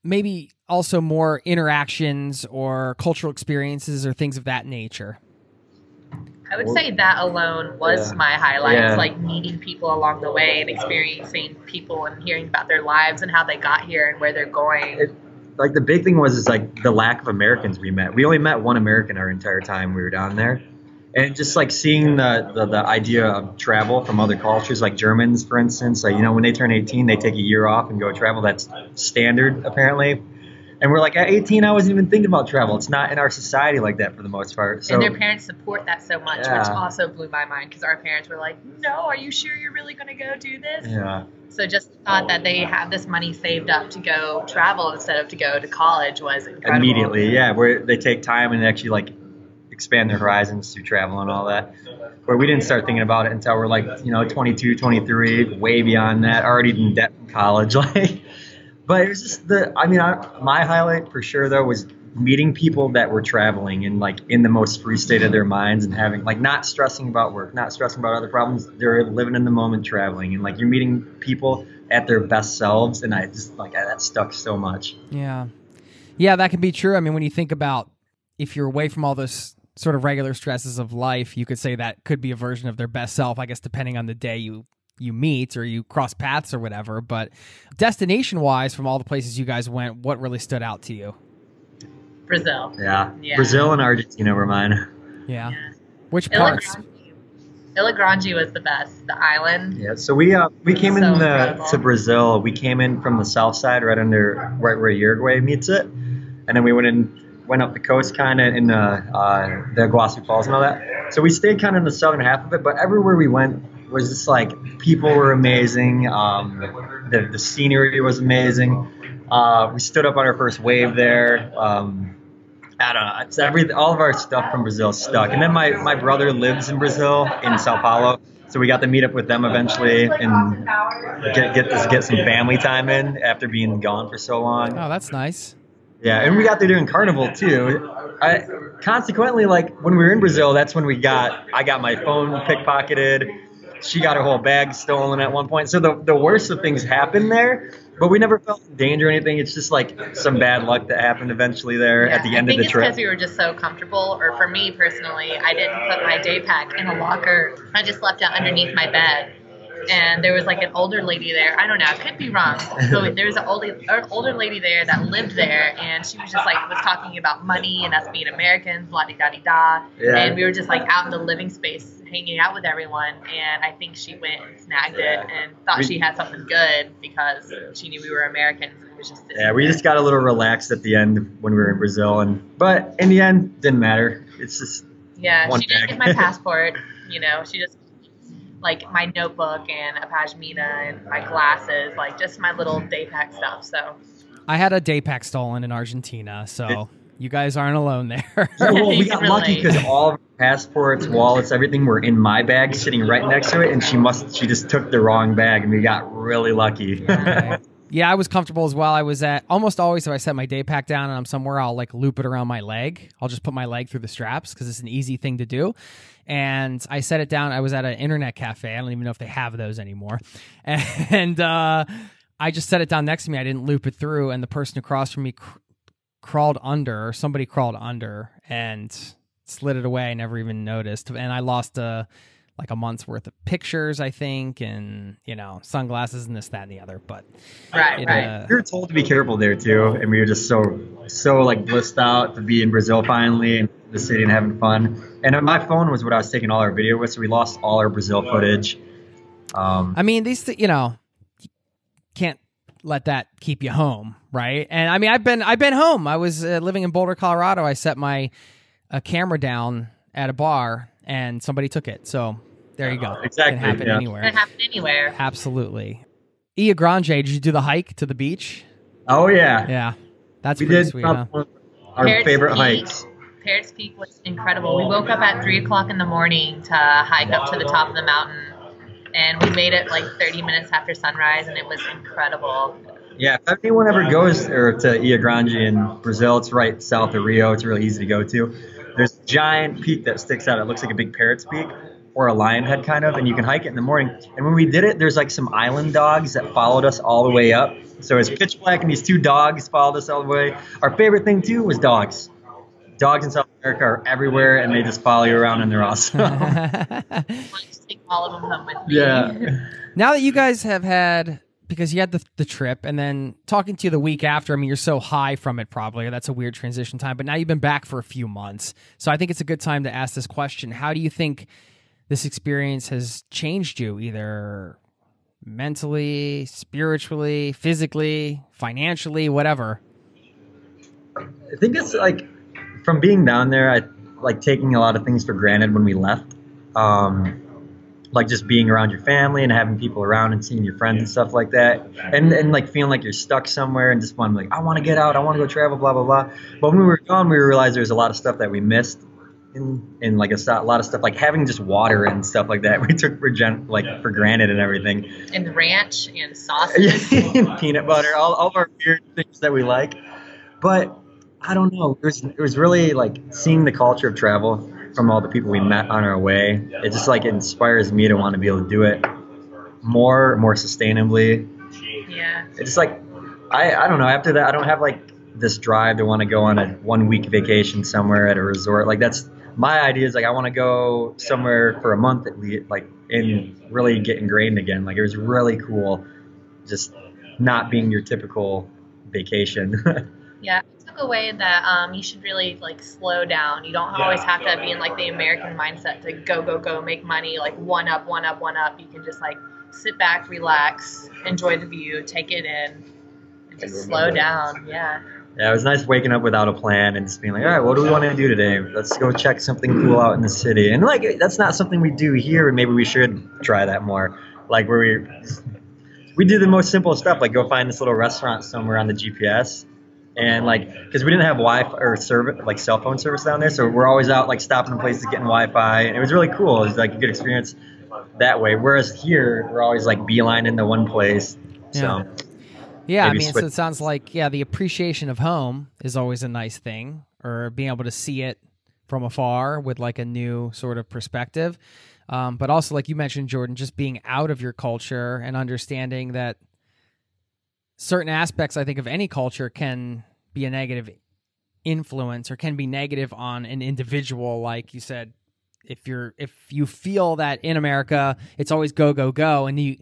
maybe also more interactions or cultural experiences or things of that nature. I would say that alone was Yeah. my highlight. Yeah. Like meeting people along the way and experiencing people and hearing about their lives and how they got here and where they're going. It- like the big thing was is like the lack of Americans we met. We only met one American our entire time we were down there, and just like seeing the, the the idea of travel from other cultures, like Germans, for instance. Like you know, when they turn 18, they take a year off and go travel. That's standard apparently. And we're like at 18, I wasn't even thinking about travel. It's not in our society like that for the most part. So and their parents support that so much, which also blew my mind because our parents were like, "No, are you sure you're really going to go do this?" yeah, So just the thought that they have this money saved up to go travel instead of to go to college was incredible. immediately, yeah, where they take time and actually like expand their horizons through travel and all that. Where we didn't start thinking about it until we're like, you know, 22, 23, way beyond that, already in debt from college. [LAUGHS] Like, but it was just the, I mean, I, my highlight for sure though was meeting people that were traveling and like in the most free state of their minds and having like not stressing about work, not stressing about other problems. They're living in the moment, traveling, and like you're meeting people at their best selves. And I just like that stuck so much. Yeah. Yeah, that can be true. I mean, when you think about if you're away from all this sort of regular stresses of life, you could say that could be a version of their best self. I guess depending on the day you you meet or you cross paths or whatever. But destination wise, from all the places you guys went, what really stood out to you? Brazil. Yeah. Yeah. Brazil and Argentina were mine. Yeah. Yeah. Which Ilha parts? Grande. Ilha was the best. The island. Yeah. So we uh, we came So in the, incredible. to Brazil. We came in from the south side, right under right where Uruguay meets it, and then we went in went up the coast kind of in the uh, the Iguazu Falls and all that. So we stayed kind of in the southern half of it, but everywhere we went was just like people were amazing. Um, the the scenery was amazing. Uh, we stood up on our first wave there. Um, I don't know. It's every all of our stuff from Brazil stuck. And then my, my brother lives in Brazil in Sao Paulo, so we got to meet up with them eventually and get get this get some family time in after being gone for so long. Oh, that's nice. Yeah, and we got there doing carnival too. I consequently like when we were in Brazil, that's when we got I got my phone pickpocketed. She got her whole bag stolen at one point. So the the worst of things happened there, but we never felt in danger or anything. It's just like some bad luck that happened eventually there at the Yeah, end I of think the it's trip. because we were just so comfortable, or for me personally, I didn't put my day pack in a locker. I just left it underneath my bed. And there was like an older lady there. I don't know. I could be wrong. So there was an older, older lady there that lived there, and she was just like was talking about money and us being Americans, blah da da da. Yeah. And we were just like out in the living space, hanging out with everyone. And I think she went and snagged it and thought We- she had something good because she knew we were Americans. And it was just Yeah, we just got a little relaxed at the end when we were in Brazil, and but in the end, didn't matter. It's just Yeah, one she didn't get my [LAUGHS] passport. You know, she just like my notebook and a pashmina and my glasses, like just my little day pack stuff. So I had a day pack stolen in Argentina, so you guys aren't alone there. [LAUGHS] Yeah, well, we got can lucky because all of our passports, wallets, everything were in my bag, sitting right next to it, and she must she just took the wrong bag, and we got really lucky. Okay. [LAUGHS] Yeah, I was comfortable as well. I was at almost always if I set my day pack down and I'm somewhere, I'll like loop it around my leg. I'll just put my leg through the straps because it's an easy thing to do. And I set it down. I was at an internet cafe. I don't even know if they have those anymore. [LAUGHS] And uh, I just set it down next to me. I didn't loop it through, and the person across from me cr- crawled under, or somebody crawled under and slid it away. I never even noticed. And I lost a like a month's worth of pictures, I think, and you know, sunglasses and this, that, and the other. But right, it, right. uh, we were told to be careful there too, and we were just so so like blissed out to be in Brazil finally and the city and having fun. And my phone was what I was taking all our video with, so we lost all our Brazil footage. Um, I mean, these, th- you know, can't let that keep you home, right? And I mean, I've been, I've been home. I was uh, living in Boulder, Colorado. I set my uh, camera down at a bar, and somebody took it. So there you go. Exactly, It can happen yeah. It anywhere. happen anywhere. Absolutely. Ilha Grande, did you do the hike to the beach? oh yeah, Yeah, that's we pretty did sweet. Huh? probably one of our Parrots favorite Peak. hikes. Parrots Peak was incredible. We woke up at three o'clock in the morning to hike up to the top of the mountain, and we made it like 30 minutes after sunrise, and it was incredible. Yeah, if anyone ever goes or to Ilha Grande in Brazil, it's right south of Rio. It's really easy to go to. There's a giant peak that sticks out. It looks like a big parrot's peak or a lion head kind of, and you can hike it in the morning. And when we did it, there's like some island dogs that followed us all the way up. So it's pitch black, and these two dogs followed us all the way. Our favorite thing too was dogs. Dogs in South America are everywhere, and they just follow you around, and they're awesome. I wanted to take all of them home with me. yeah. now that you guys have had because you had the, the trip and then talking to you the week after i mean you're so high from it probably. That's a weird transition time but now you've been back for a few months. So i think it's a good time to ask this question. How do you think this experience has changed you either mentally spiritually physically financially whatever? I think it's like from being down there, I like taking a lot of things for granted when we left. Um, like just being around your family and having people around and seeing your friends and stuff like that, and and like feeling like you're stuck somewhere and just wanting like I want to get out, I want to go travel, blah blah blah. But when we were gone, we realized there was a lot of stuff that we missed. and in like a, a lot of stuff like having just water and stuff like that [LAUGHS] we took for gen- like for granted and everything And ranch and [LAUGHS] sausage. peanut butter, all, all of our weird things that we like. But I don't know. It was it was really like seeing the culture of travel from all the people we met on our way. It just like inspires me to want to be able to do it more, more sustainably. yeah. It's just like I I don't know. After that, I don't have like this drive to want to go on a one week vacation somewhere at a resort. Like that's my idea is like I want to go somewhere for a month at least, like and really get ingrained again. Like it was really cool, just not being your typical vacation. [LAUGHS] Yeah, took away that um, you should really like slow down. You don't always have to be in like the American mindset to go, go, go, make money, like one up, one up, one up. You can just like sit back, relax, enjoy the view, take it in, and just slow down. Yeah. yeah, it was nice waking up without a plan and just being like, all right, what do we want to do today? Let's go check something cool out in the city. And like that's not something we do here, and maybe we should try that more. Like where we we do the most simple stuff, like go find this little restaurant somewhere on the GPS. And like, because we didn't have Wi-Fi or service, like cell phone service down there, so we're always out like stopping in places getting Wi-Fi, and it was really cool. It was like a good experience that way. Whereas here, we're always like beeline into one place. So Yeah, I mean, so it sounds like yeah, the appreciation of home is always a nice thing, or being able to see it from afar with like a new sort of perspective. Um, but also, like you mentioned, Jordan, just being out of your culture and understanding that certain aspects, I think, of any culture can be a negative influence or can be negative on an individual. Like you said, if you're if you feel that in America it's always go go go, and you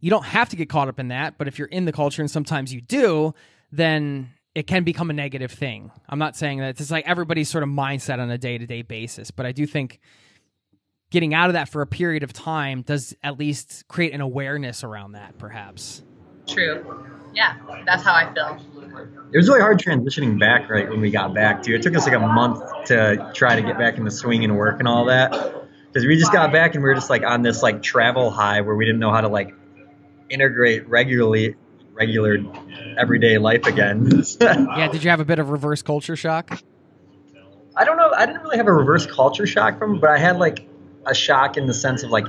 you don't have to get caught up in that, but if you're in the culture and sometimes you do, then it can become a negative thing. I'm not saying that it's like everybody's sort of mindset on a day to day basis, but I do think getting out of that for a period of time does at least create an awareness around that, perhaps. True. Yeah, that's how I feel. it was really hard transitioning back right when we got back too. It took us like a month to try to get back in the swing and work and all that because we just got back and we were just like on this like travel high where we didn't know how to like integrate regularly regular everyday life again. [LAUGHS] Yeah, did you have a bit of reverse culture shock? I don't know. I didn't really have a reverse culture shock from, it, but I had like a shock in the sense of like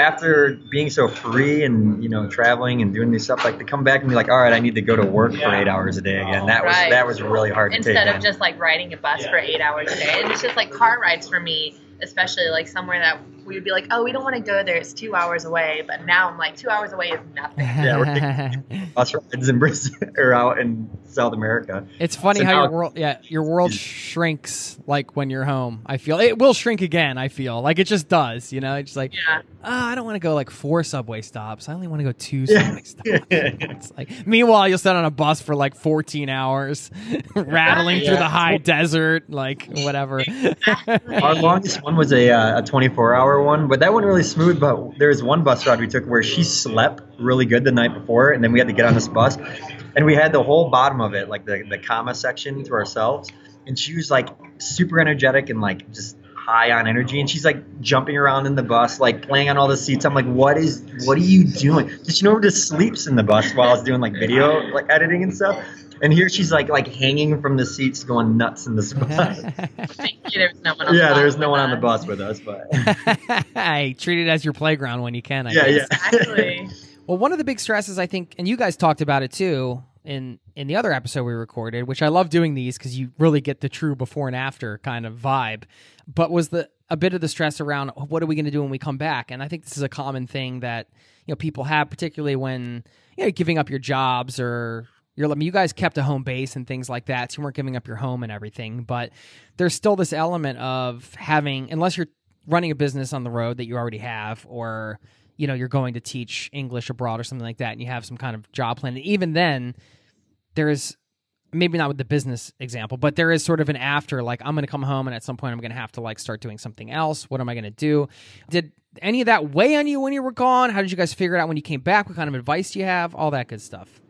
after being so free and you know traveling and doing this stuff, like to come back and be like, all right, I need to go to work for eight hours a day again. Oh, that was that was really hard to Instead take. of in. just like riding a bus for eight hours a day. And it's just like car rides for me, especially like somewhere that we would be like, oh, we don't want to go there. It's two hours away. But now I'm like, two hours away is nothing. Yeah, we're [LAUGHS] bus rides in Brazil or out in South America. It's funny So how now- your world, yeah, your world shrinks like when you're home. I feel it will shrink again. I feel like it just does. You know, it's just like, Yeah. ah, I don't want to go like four subway stops. I only want to go two Yeah. subway stops. [LAUGHS] it's like, meanwhile, you'll sit on a bus for like 14 hours, [LAUGHS] rattling through the high desert, like whatever. Our longest one was a, uh, a 24 hour one, but that one really smooth. But there was one bus ride we took where she slept really good the night before, and then we had to get on this bus, and we had the whole bottom of it, like the, the cama section, to ourselves. And she was like super energetic and like just high on energy, and she's like jumping around in the bus, like playing on all the seats. I'm like, what is, what are you doing? Did you know just sleeps in the bus while I was doing like video like editing and stuff? And here she's like like hanging from the seats, going nuts in this bus. [LAUGHS] Thank you. There no one on the Yeah, bus there's no with one on the bus with us, but [LAUGHS] I treat it as your playground when you can. I yeah, guess. yeah. Exactly. Well, one of the big stresses I think, and you guys talked about it too in in the other episode we recorded, which I love doing these because you really get the true before and after kind of vibe. But was the a bit of the stress around oh, what are we going to do when we come back? And I think this is a common thing that you know people have, particularly when you know giving up your jobs or you're. I mean, you guys kept a home base and things like that, so you weren't giving up your home and everything. But there's still this element of having, unless you're running a business on the road that you already have, or you know you're going to teach English abroad or something like that, and you have some kind of job plan. And even then, there is maybe not with the business example, but there is sort of an after. Like I'm going to come home, and at some point I'm going to have to like start doing something else. What am I going to do? Did any of that weigh on you when you were gone? How did you guys figure it out when you came back? What kind of advice do you have? All that good stuff.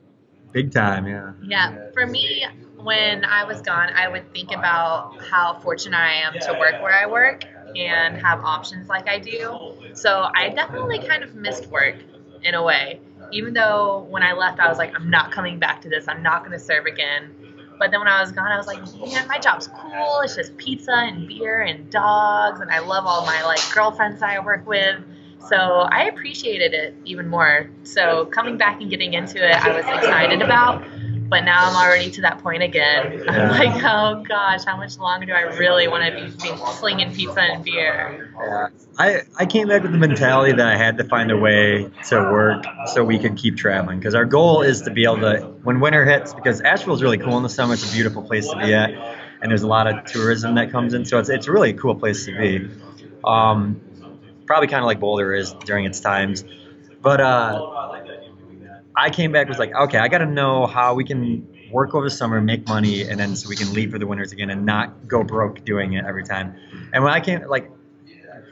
Big time, yeah. Yeah, for me, when I was gone, I would think about how fortunate I am to work where I work and have options like I do. So I definitely kind of missed work in a way. Even though when I left, I was like, I'm not coming back to this. I'm not going to serve again. But then when I was gone, I was like, man, my job's cool. It's just pizza and beer and dogs, and I love all my like girlfriends I work with. So I appreciated it even more. So coming back and getting into it, I was excited about. But now I'm already to that point again. I'm like, oh gosh, how much longer do I really want to be, be slinging pizza and beer? Yeah. I, I came back with the mentality that I had to find a way to work so we could keep traveling. Because our goal is to be able to, when winter hits, because Asheville's really cool in the summer, it's a beautiful place to be at. and there's a lot of tourism that comes in. So it's it's really a cool place to be. Um, probably kind of like Boulder is during its times, but uh, I came back was like, okay, I got to know how we can work over the summer, make money, and then so we can leave for the winters again and not go broke doing it every time. And when I came, like,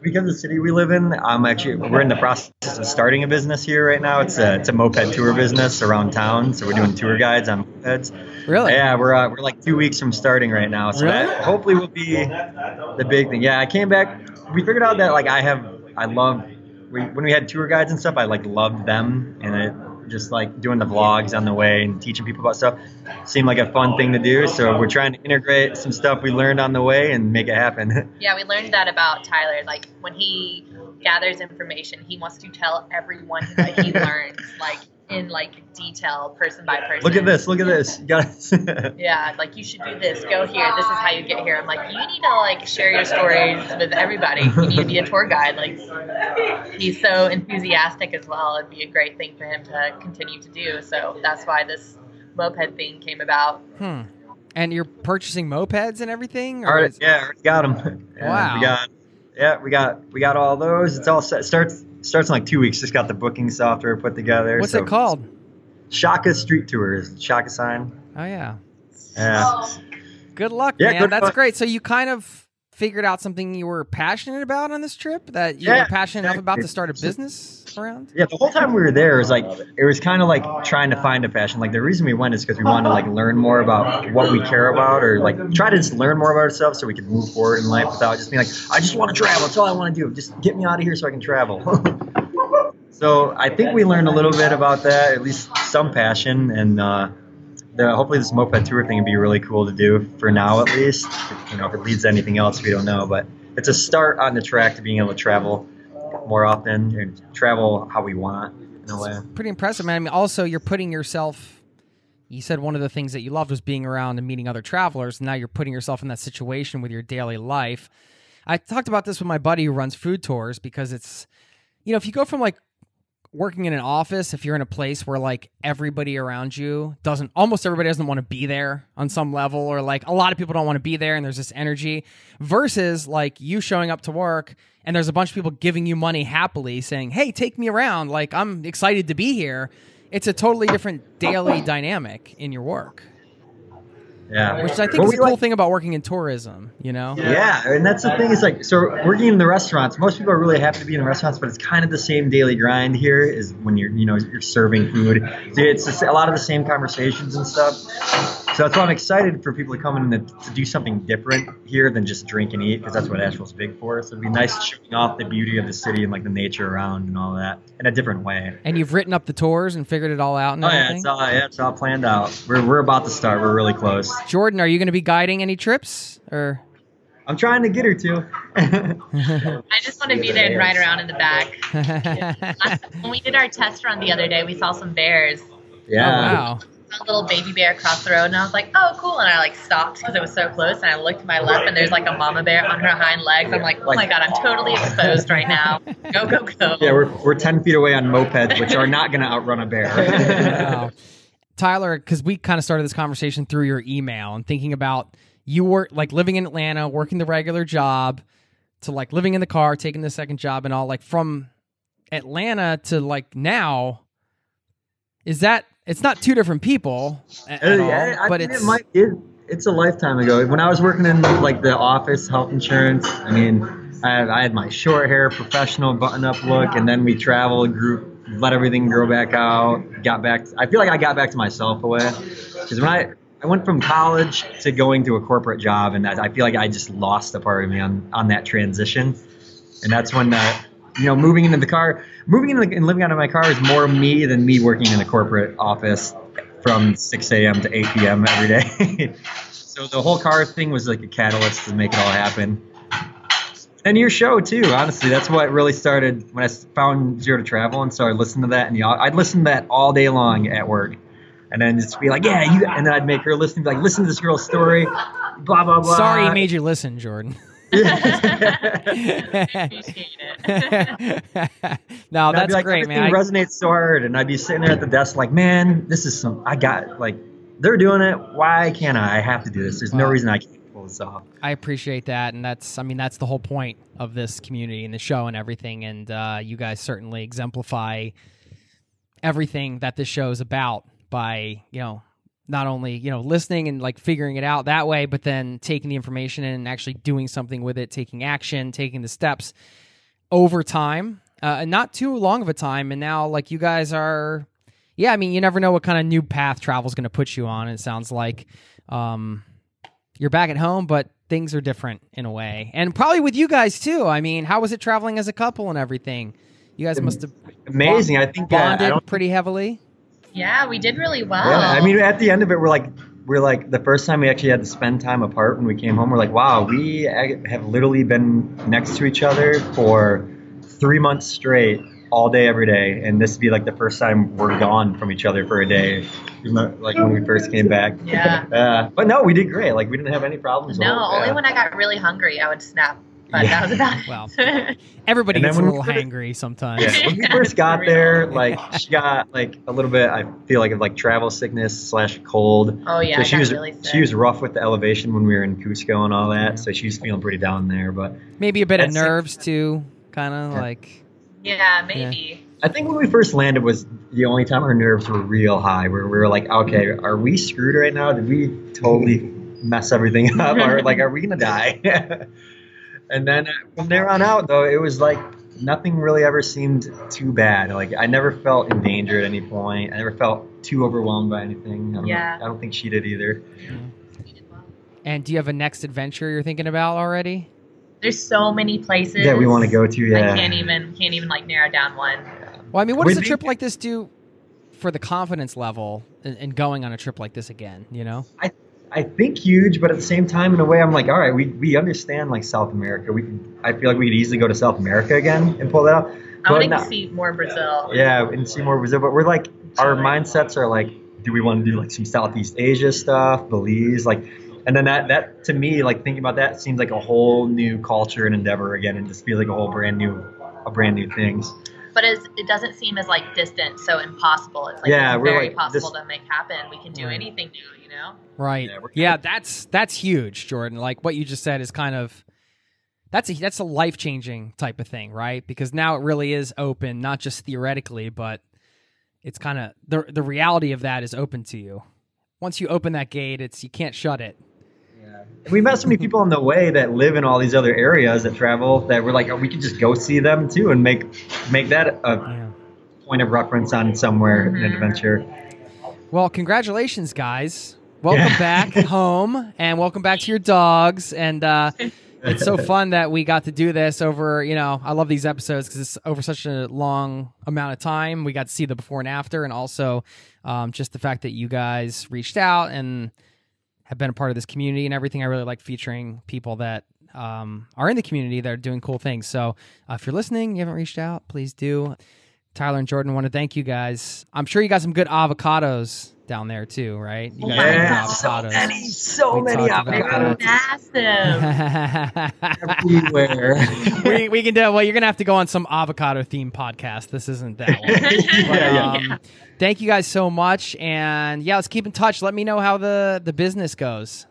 because of the city we live in, I'm actually we're in the process of starting a business here right now. It's a it's a moped tour business around town, so we're doing tour guides on mopeds. Really? Yeah, we're uh, we're like two weeks from starting right now, so Really? that hopefully will be the big thing. Yeah, I came back. We figured out that like I have I love we, when we had tour guides and stuff. I like loved them, and it just like doing the vlogs on the way and teaching people about stuff seemed like a fun thing to do. So we're trying to integrate some stuff we learned on the way and make it happen. [LAUGHS] Yeah, we learned that about Tyler. Like when he gathers information, he wants to tell everyone that he [LAUGHS] learns, like in like detail, person by person. look at this! Look at this! [LAUGHS] You got [LAUGHS] Yeah, like you should do this. Go here. This is how you get here. I'm like, you need to like share your stories with everybody. You need to be a tour guide. Like, he's so enthusiastic as well. It'd be a great thing for him to continue to do. So that's why this moped thing came about. Hmm. And you're purchasing mopeds and everything? or All right, is- yeah, got them. [LAUGHS] Wow. We got, yeah, we got we got all those. It's all set. Starts starts in like two weeks. Just got the booking software put together. What's so- it called? Shaka Street Tours. Shaka sign. Oh yeah. Yeah. Oh. Good luck, Yeah, man. good That's luck. great. So you kind of figured out something you were passionate about on this trip that you Yeah, were passionate enough about to start a business around? Yeah, the whole time we were there, it was like it was kind of like trying to find a passion. Like the reason we went is because we wanted to like learn more about what we care about, or like try to just learn more about ourselves so we could move forward in life without just being like, I just want to travel. That's all I want to do. Just get me out of here so I can travel. [LAUGHS] so I think we learned a little bit about that, at least some passion, and uh, the, hopefully this moped tour thing would be really cool to do for now at least. You know, if it leads to anything else, we don't know, but it's a start on the track to being able to travel more often and travel how we want in a way. Pretty impressive, man. I mean, also you're putting yourself. You said one of the things that you loved was being around and meeting other travelers. And Now you're putting yourself in that situation with your daily life. I talked about this with my buddy who runs food tours because it's, you know, if you go from like working in an office, if you're in a place where like everybody around you doesn't, almost everybody doesn't want to be there on some level, or like a lot of people don't want to be there and there's this energy versus like you showing up to work and there's a bunch of people giving you money happily saying, hey, take me around. Like I'm excited to be here. It's a totally different daily dynamic in your work, Yeah. which I think But is the cool like- thing about working in tourism, you know? Yeah, and that's the thing is like so working in the restaurants. Most people are really happy to be in the restaurants, but it's kind of the same daily grind here. Is when you're you know you're serving food. It's just a lot of the same conversations and stuff. So that's why I'm excited for people to come in to, to do something different here than just drink and eat because that's what Asheville's big for. So it'd be nice showing off the beauty of the city and like the nature around and all that in a different way. And you've written up the tours and figured it all out and Oh yeah, it's all yeah, it's all planned out. We're we're about to start. We're really close. Jordan, are you going to be guiding any trips or? I'm trying to get her to. [LAUGHS] I just want to be there and ride around in the back. [LAUGHS] When we did our test run the other day, we saw some bears. yeah. Oh, wow. A little baby bear across the road, and I was like, "Oh, cool!" And I like stopped because it was so close, and I looked to my left, and there's like a mama bear on her hind legs. I'm like, "Oh my god, I'm totally exposed right now. Go, go, go!" Yeah, we're, we're 10 feet away on mopeds, which are not going to outrun a bear. [LAUGHS] Wow. Tyler, because we kind of started this conversation through your email and thinking about you were like living in Atlanta, working the regular job, to like living in the car, taking the second job, and all. Like from Atlanta to like now, is that it's not two different people at, at all, Yeah, I but it's it might, it, it's a lifetime ago. When I was working in like the office, health insurance, I mean, I had, I had my short hair, professional button-up look, and then we traveled, grew, let everything grow back out, got back. I feel like I got back to myself away because when I I went from college to going to a corporate job, and that, I feel like I just lost a part of me on on that transition, and that's when uh, you know moving into the car, moving into the, and living out of my car is more me than me working in a corporate office from 6 a.m. to 8 p.m. every day. [LAUGHS] so the whole car thing was like a catalyst to make it all happen. And your show too, honestly, that's what really started when I found Zero to Travel and started listening to that. And I'd listen to that all day long at work, and then just be like, "Yeah, you," and then I'd make her listen, be like, "Listen to this girl's story," blah blah blah. sorry, he made you listen, Jordan. [LAUGHS] [LAUGHS] No, that's like, great, man. everything I- resonates so hard, and I'd be sitting there at the desk like, man, this is some. I got like, they're doing it. Why can't I? I have to do this. There's no reason I can't I appreciate that, and that's I mean that's the whole point of this community and the show and everything. And uh, you guys certainly exemplify everything that this show is about by you know not only you know listening and like figuring it out that way, but then taking the information and actually doing something with it, taking action, taking the steps over time, uh, not too long of a time. And now like you guys are, yeah, I mean you never know what kind of new path travel is going to put you on. It sounds like. Um, you're back at home, but things are different in a way. And probably with you guys too. I mean, how was it traveling as a couple and everything? You guys must have Amazing. I think uh, I bonded don't pretty heavily. Yeah, we did really well. Yeah, I mean, at the end of it, we're like, we're like, the first time we actually had to spend time apart when we came home, we're like, wow, we have literally been next to each other for three months straight, all day, every day, and this would be like the first time we're gone from each other for a day, like when we first came back. [LAUGHS] Yeah. Uh, but no, we did great. Like we didn't have any problems. no, So, only yeah. when I got really hungry, I would snap. But Yeah. that was about Well, [LAUGHS] it. Everybody gets a when little we- hangry sometimes. Yeah, when we first got [LAUGHS] there, like she got like a little bit. I feel like of like travel sickness slash cold. oh yeah, so she was really she was rough with the elevation when we were in Cusco and all that. So she was feeling pretty down there. But Maybe a bit of That's- nerves too, kind of Yeah. like. Yeah, maybe. I think when we first landed was the only time our nerves were real high. Where we were like, okay, are we screwed right now? Did we totally mess everything [LAUGHS] up? or like, are we gonna die? [LAUGHS] and then uh, from there on out, though, it was like nothing really ever seemed too bad. Like I never felt in danger at any point. I never felt too overwhelmed by anything. I don't, Yeah. I don't think she did either. And do you have a next adventure you're thinking about already? There's so many places that we want to go to. Yeah. I can't even can't even like narrow down one. Well, I mean, what does a With the- trip like this do for the confidence level in, in going on a trip like this again? You know, I I think huge, but at the same time, in a way, I'm like, all right, we, we understand like South America. We can, I feel like we could easily go to South America again and pull that out. I But want to no- see more Brazil. Yeah, and see more Brazil. But we're like, our mindsets are like, do we want to do like some Southeast Asia stuff, Belize, like, and then that that to me, like thinking about that seems like a whole new culture and endeavor again, and just feels like a whole brand new, a brand new things. But it's, it doesn't seem as like distant, so impossible. It's like Yeah, it's very like, possible this- to make happen. We can do Right. anything new, you know. right? Yeah, we're- Yeah, that's that's huge, Jordan. Like what you just said is kind of that's a that's a life changing type of thing, right? Because now it really is open, not just theoretically, but it's kind of the the reality of that is open to you. Once you open that gate, it's you can't shut it. We met so many people on the way that live in all these other areas that travel that we're like, oh, we could just go see them too and make make that a Yeah. point of reference on somewhere in an adventure. Well, congratulations, guys. Welcome Yeah. back [LAUGHS] home, and welcome back to your dogs. And uh, it's so [LAUGHS] fun that we got to do this over. You know, I love these episodes because it's over such a long amount of time. We got to see the before and after, and also um, just the fact that you guys reached out and have been a part of this community and everything. I really like featuring people that um, are in the community that are doing cool things. So uh, if you're listening, you haven't reached out, please do. Tyler and Jordan want to thank you guys. I'm sure you got some good avocados down there too, right? You guys got Yeah, so many, so We many avocados Massive. everywhere. [LAUGHS] we, we can do it. well. You're gonna have to go on some avocado themed podcast. This isn't that one. [LAUGHS] But, Yeah, um, Thank you guys so much, and yeah, let's keep in touch. Let me know how the the business goes.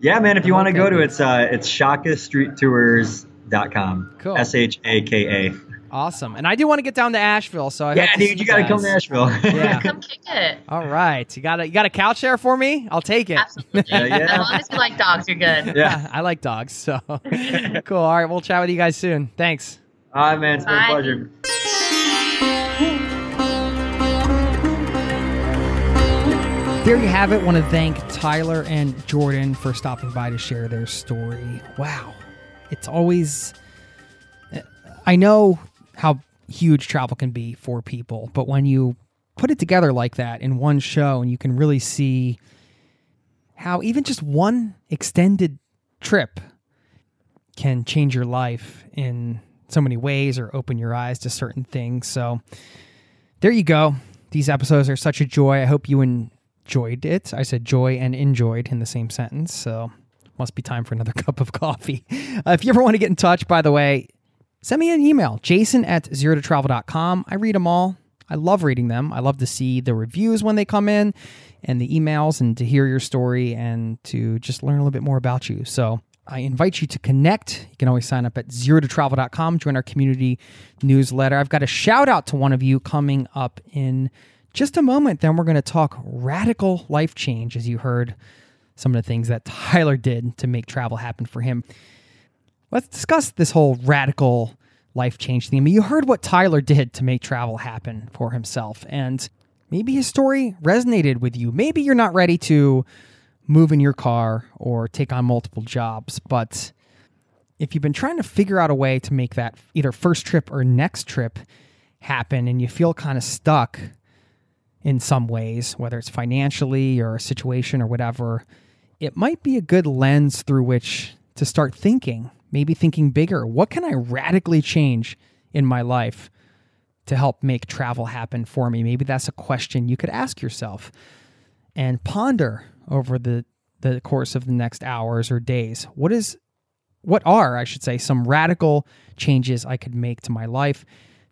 yeah, man. If you want to go to good. it's uh it's shakastreettours.com. Cool. S H A K A. Awesome, and I do want to get down to Asheville, so I Yeah, dude, see you gotta come to. Asheville. Yeah. Come kick it. All right, you got a you got a couch there for me? I'll take it. Absolutely. Yeah, yeah. As long as you like dogs, you're good. yeah. [LAUGHS] I like dogs, so [LAUGHS] cool. All right, we'll chat with you guys soon. Thanks. All right, man. It's been a pleasure. There you have it. Want to thank Tyler and Jordan for stopping by to share their story. Wow. It's always. I know how huge travel can be for people, but when you put it together like that in one show and you can really see how even just one extended trip can change your life in so many ways or open your eyes to certain things. So there you go. These episodes are such a joy. I hope you enjoyed it. I said joy and enjoyed in the same sentence. So must be time for another [LAUGHS] cup of coffee. Uh, if you ever want to get in touch, by the way, send me an email, jason at zero to travel.com. I read them all. I love reading them. I love to see the reviews when they come in and the emails and to hear your story and to just learn a little bit more about you. So I invite you to connect. You can always sign up at zero to travel.com, join our community newsletter. I've got a shout out to one of you coming up in just a moment. Then we're going to talk radical life change, as you heard some of the things that [LAUGHS] Tyler did to make travel happen for him. Let's discuss this whole radical life change theme. You heard what Tyler did to make travel happen for himself, and maybe his story resonated with you. Maybe you're not ready to move in your car or take on multiple jobs. But if you've been trying to figure out a way to make that either first trip or next trip happen and you feel kind of stuck in some ways, whether it's financially or a situation or whatever, it might be a good lens through which to start thinking, maybe thinking bigger. What can I radically change in my life to help make travel happen for me? Maybe that's a question you could ask yourself and ponder over the the course of the next hours or days. What is what are, I should say, some radical changes I could make to my life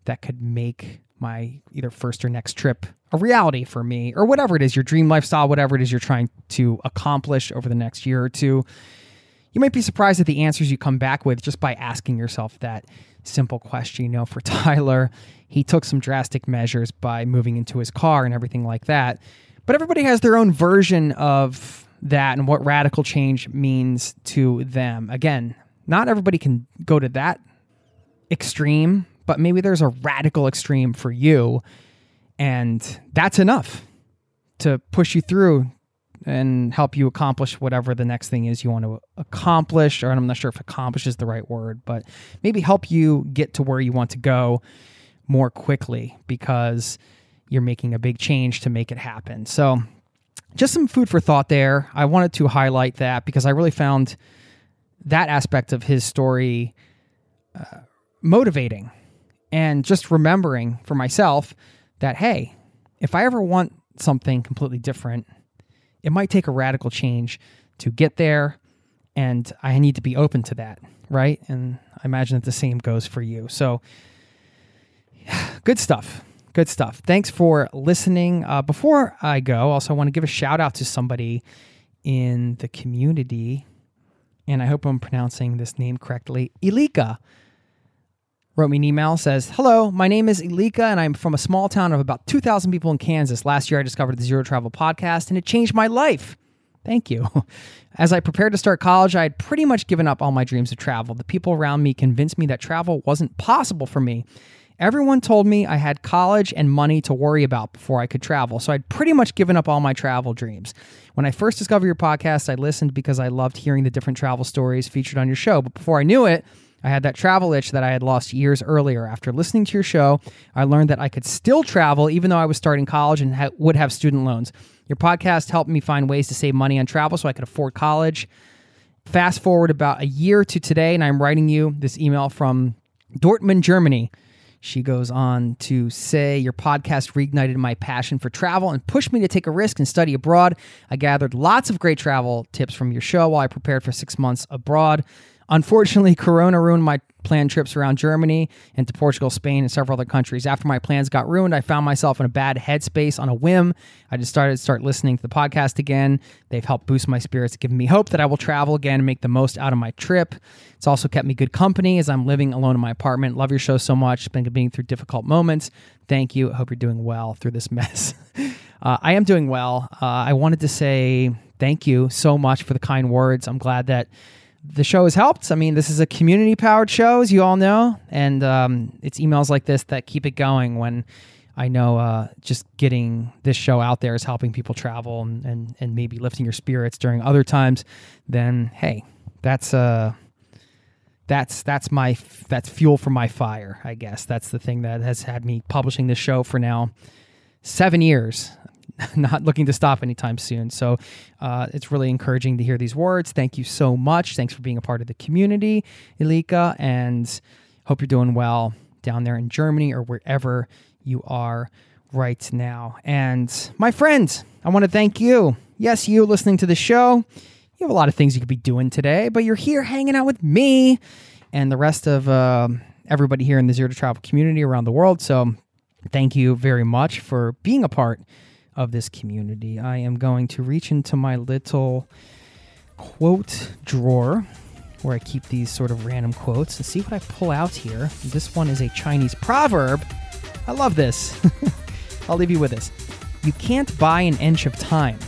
that could make my either first or next trip a reality for me or whatever it is your dream lifestyle whatever it is you're trying to accomplish over the next year or two you might be surprised at the answers you come back with just by asking yourself that simple question you know for [LAUGHS] tyler he took some drastic measures by moving into his car and everything like that but everybody has their own version of that and what radical change means to them. Again, not everybody can go to that extreme, but maybe there's a radical extreme for you. And that's enough to push you through and help you accomplish whatever the next thing is you want to accomplish. Or I'm not sure if accomplish is the right word, but maybe help you get to where you want to go more quickly because you're making a big change to make it happen. So, just some food for thought there. I wanted to highlight that because I really found that aspect of his story uh, motivating and just remembering for myself that, hey, if I ever want something completely different, it might take a radical change to get there. And I need to be open to that, right? And I imagine that the same goes for you. So, [SIGHS] good stuff. Good stuff. Thanks for listening. Uh, before I go, also, I want to give a shout out to somebody in the community, and I hope I'm pronouncing this name correctly. Elika wrote me an email says hello my name is elika and i'm from a small town of about 2000 people in kansas. Last year i discovered the zero travel podcast and it changed my life. Thank you. [LAUGHS] As i prepared to start college i had pretty much given up all my dreams of travel. The people around me convinced me that travel wasn't possible for me. Everyone told me I had college and money to worry about before I could travel, so I'd pretty much given up all my travel dreams. When I first discovered your podcast, I listened because I loved hearing the different travel stories featured on your show, but before I knew it, I had that travel itch that I had lost years earlier. After listening to your show, I learned that I could still travel even though I was starting college and ha- would have student loans. Your podcast helped me find ways to save money on travel so I could afford college. Fast forward about a year to today, and I'm writing you this email from Dortmund, Germany. She goes on to say, Your podcast reignited my passion for travel and pushed me to take a risk and study abroad. I gathered lots of great travel tips from your show while I prepared for six months abroad. Unfortunately, Corona ruined my planned trips around Germany and to Portugal, Spain, and several other countries. After my plans got ruined, I found myself in a bad headspace on a whim. I just started to start listening to the podcast again. They've helped boost my spirits, giving me hope that I will travel again and make the most out of my trip. It's also kept me good company as I'm living alone in my apartment. Love your show so much. Been being through difficult moments. Thank you. I hope you're doing well through this mess. [LAUGHS] uh, I am doing well. Uh, I wanted to say thank you so much for the kind words. I'm glad that the show has helped. I mean, this is a community powered show, as you all know, and um, it's emails like this that keep it going when I know uh, just getting this show out there is helping people travel and, and, and maybe lifting your spirits during other times. Then, hey, that's uh, that's that's my that's fuel for my fire. I guess that's the thing that has had me publishing this show for now seven years. [LAUGHS] not looking to stop anytime soon. So uh, it's really encouraging to hear these words. Thank you so much. Thanks for being a part of the community, Ilika, and hope you're doing well down there in Germany or wherever you are right now. And my friends, I want to thank you. Yes, you listening to the show. You have a lot of things you could be doing today, but you're here hanging out with me and the rest of uh, everybody here in the Zero to Travel community around the world. So Thank you very much for being a part of this community. I am going to reach into my little quote drawer where I keep these sort of random quotes and see what I pull out here. This one is a Chinese proverb. I love this. [LAUGHS] I'll leave you with this. You can't buy an inch of time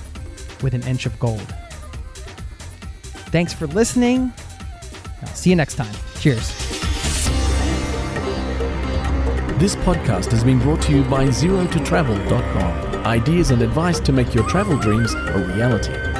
with an inch of gold. Thanks for listening. I'll see you next time. Cheers. This podcast has been brought to you by ZeroToTravel.com. Ideas and advice to make your travel dreams a reality.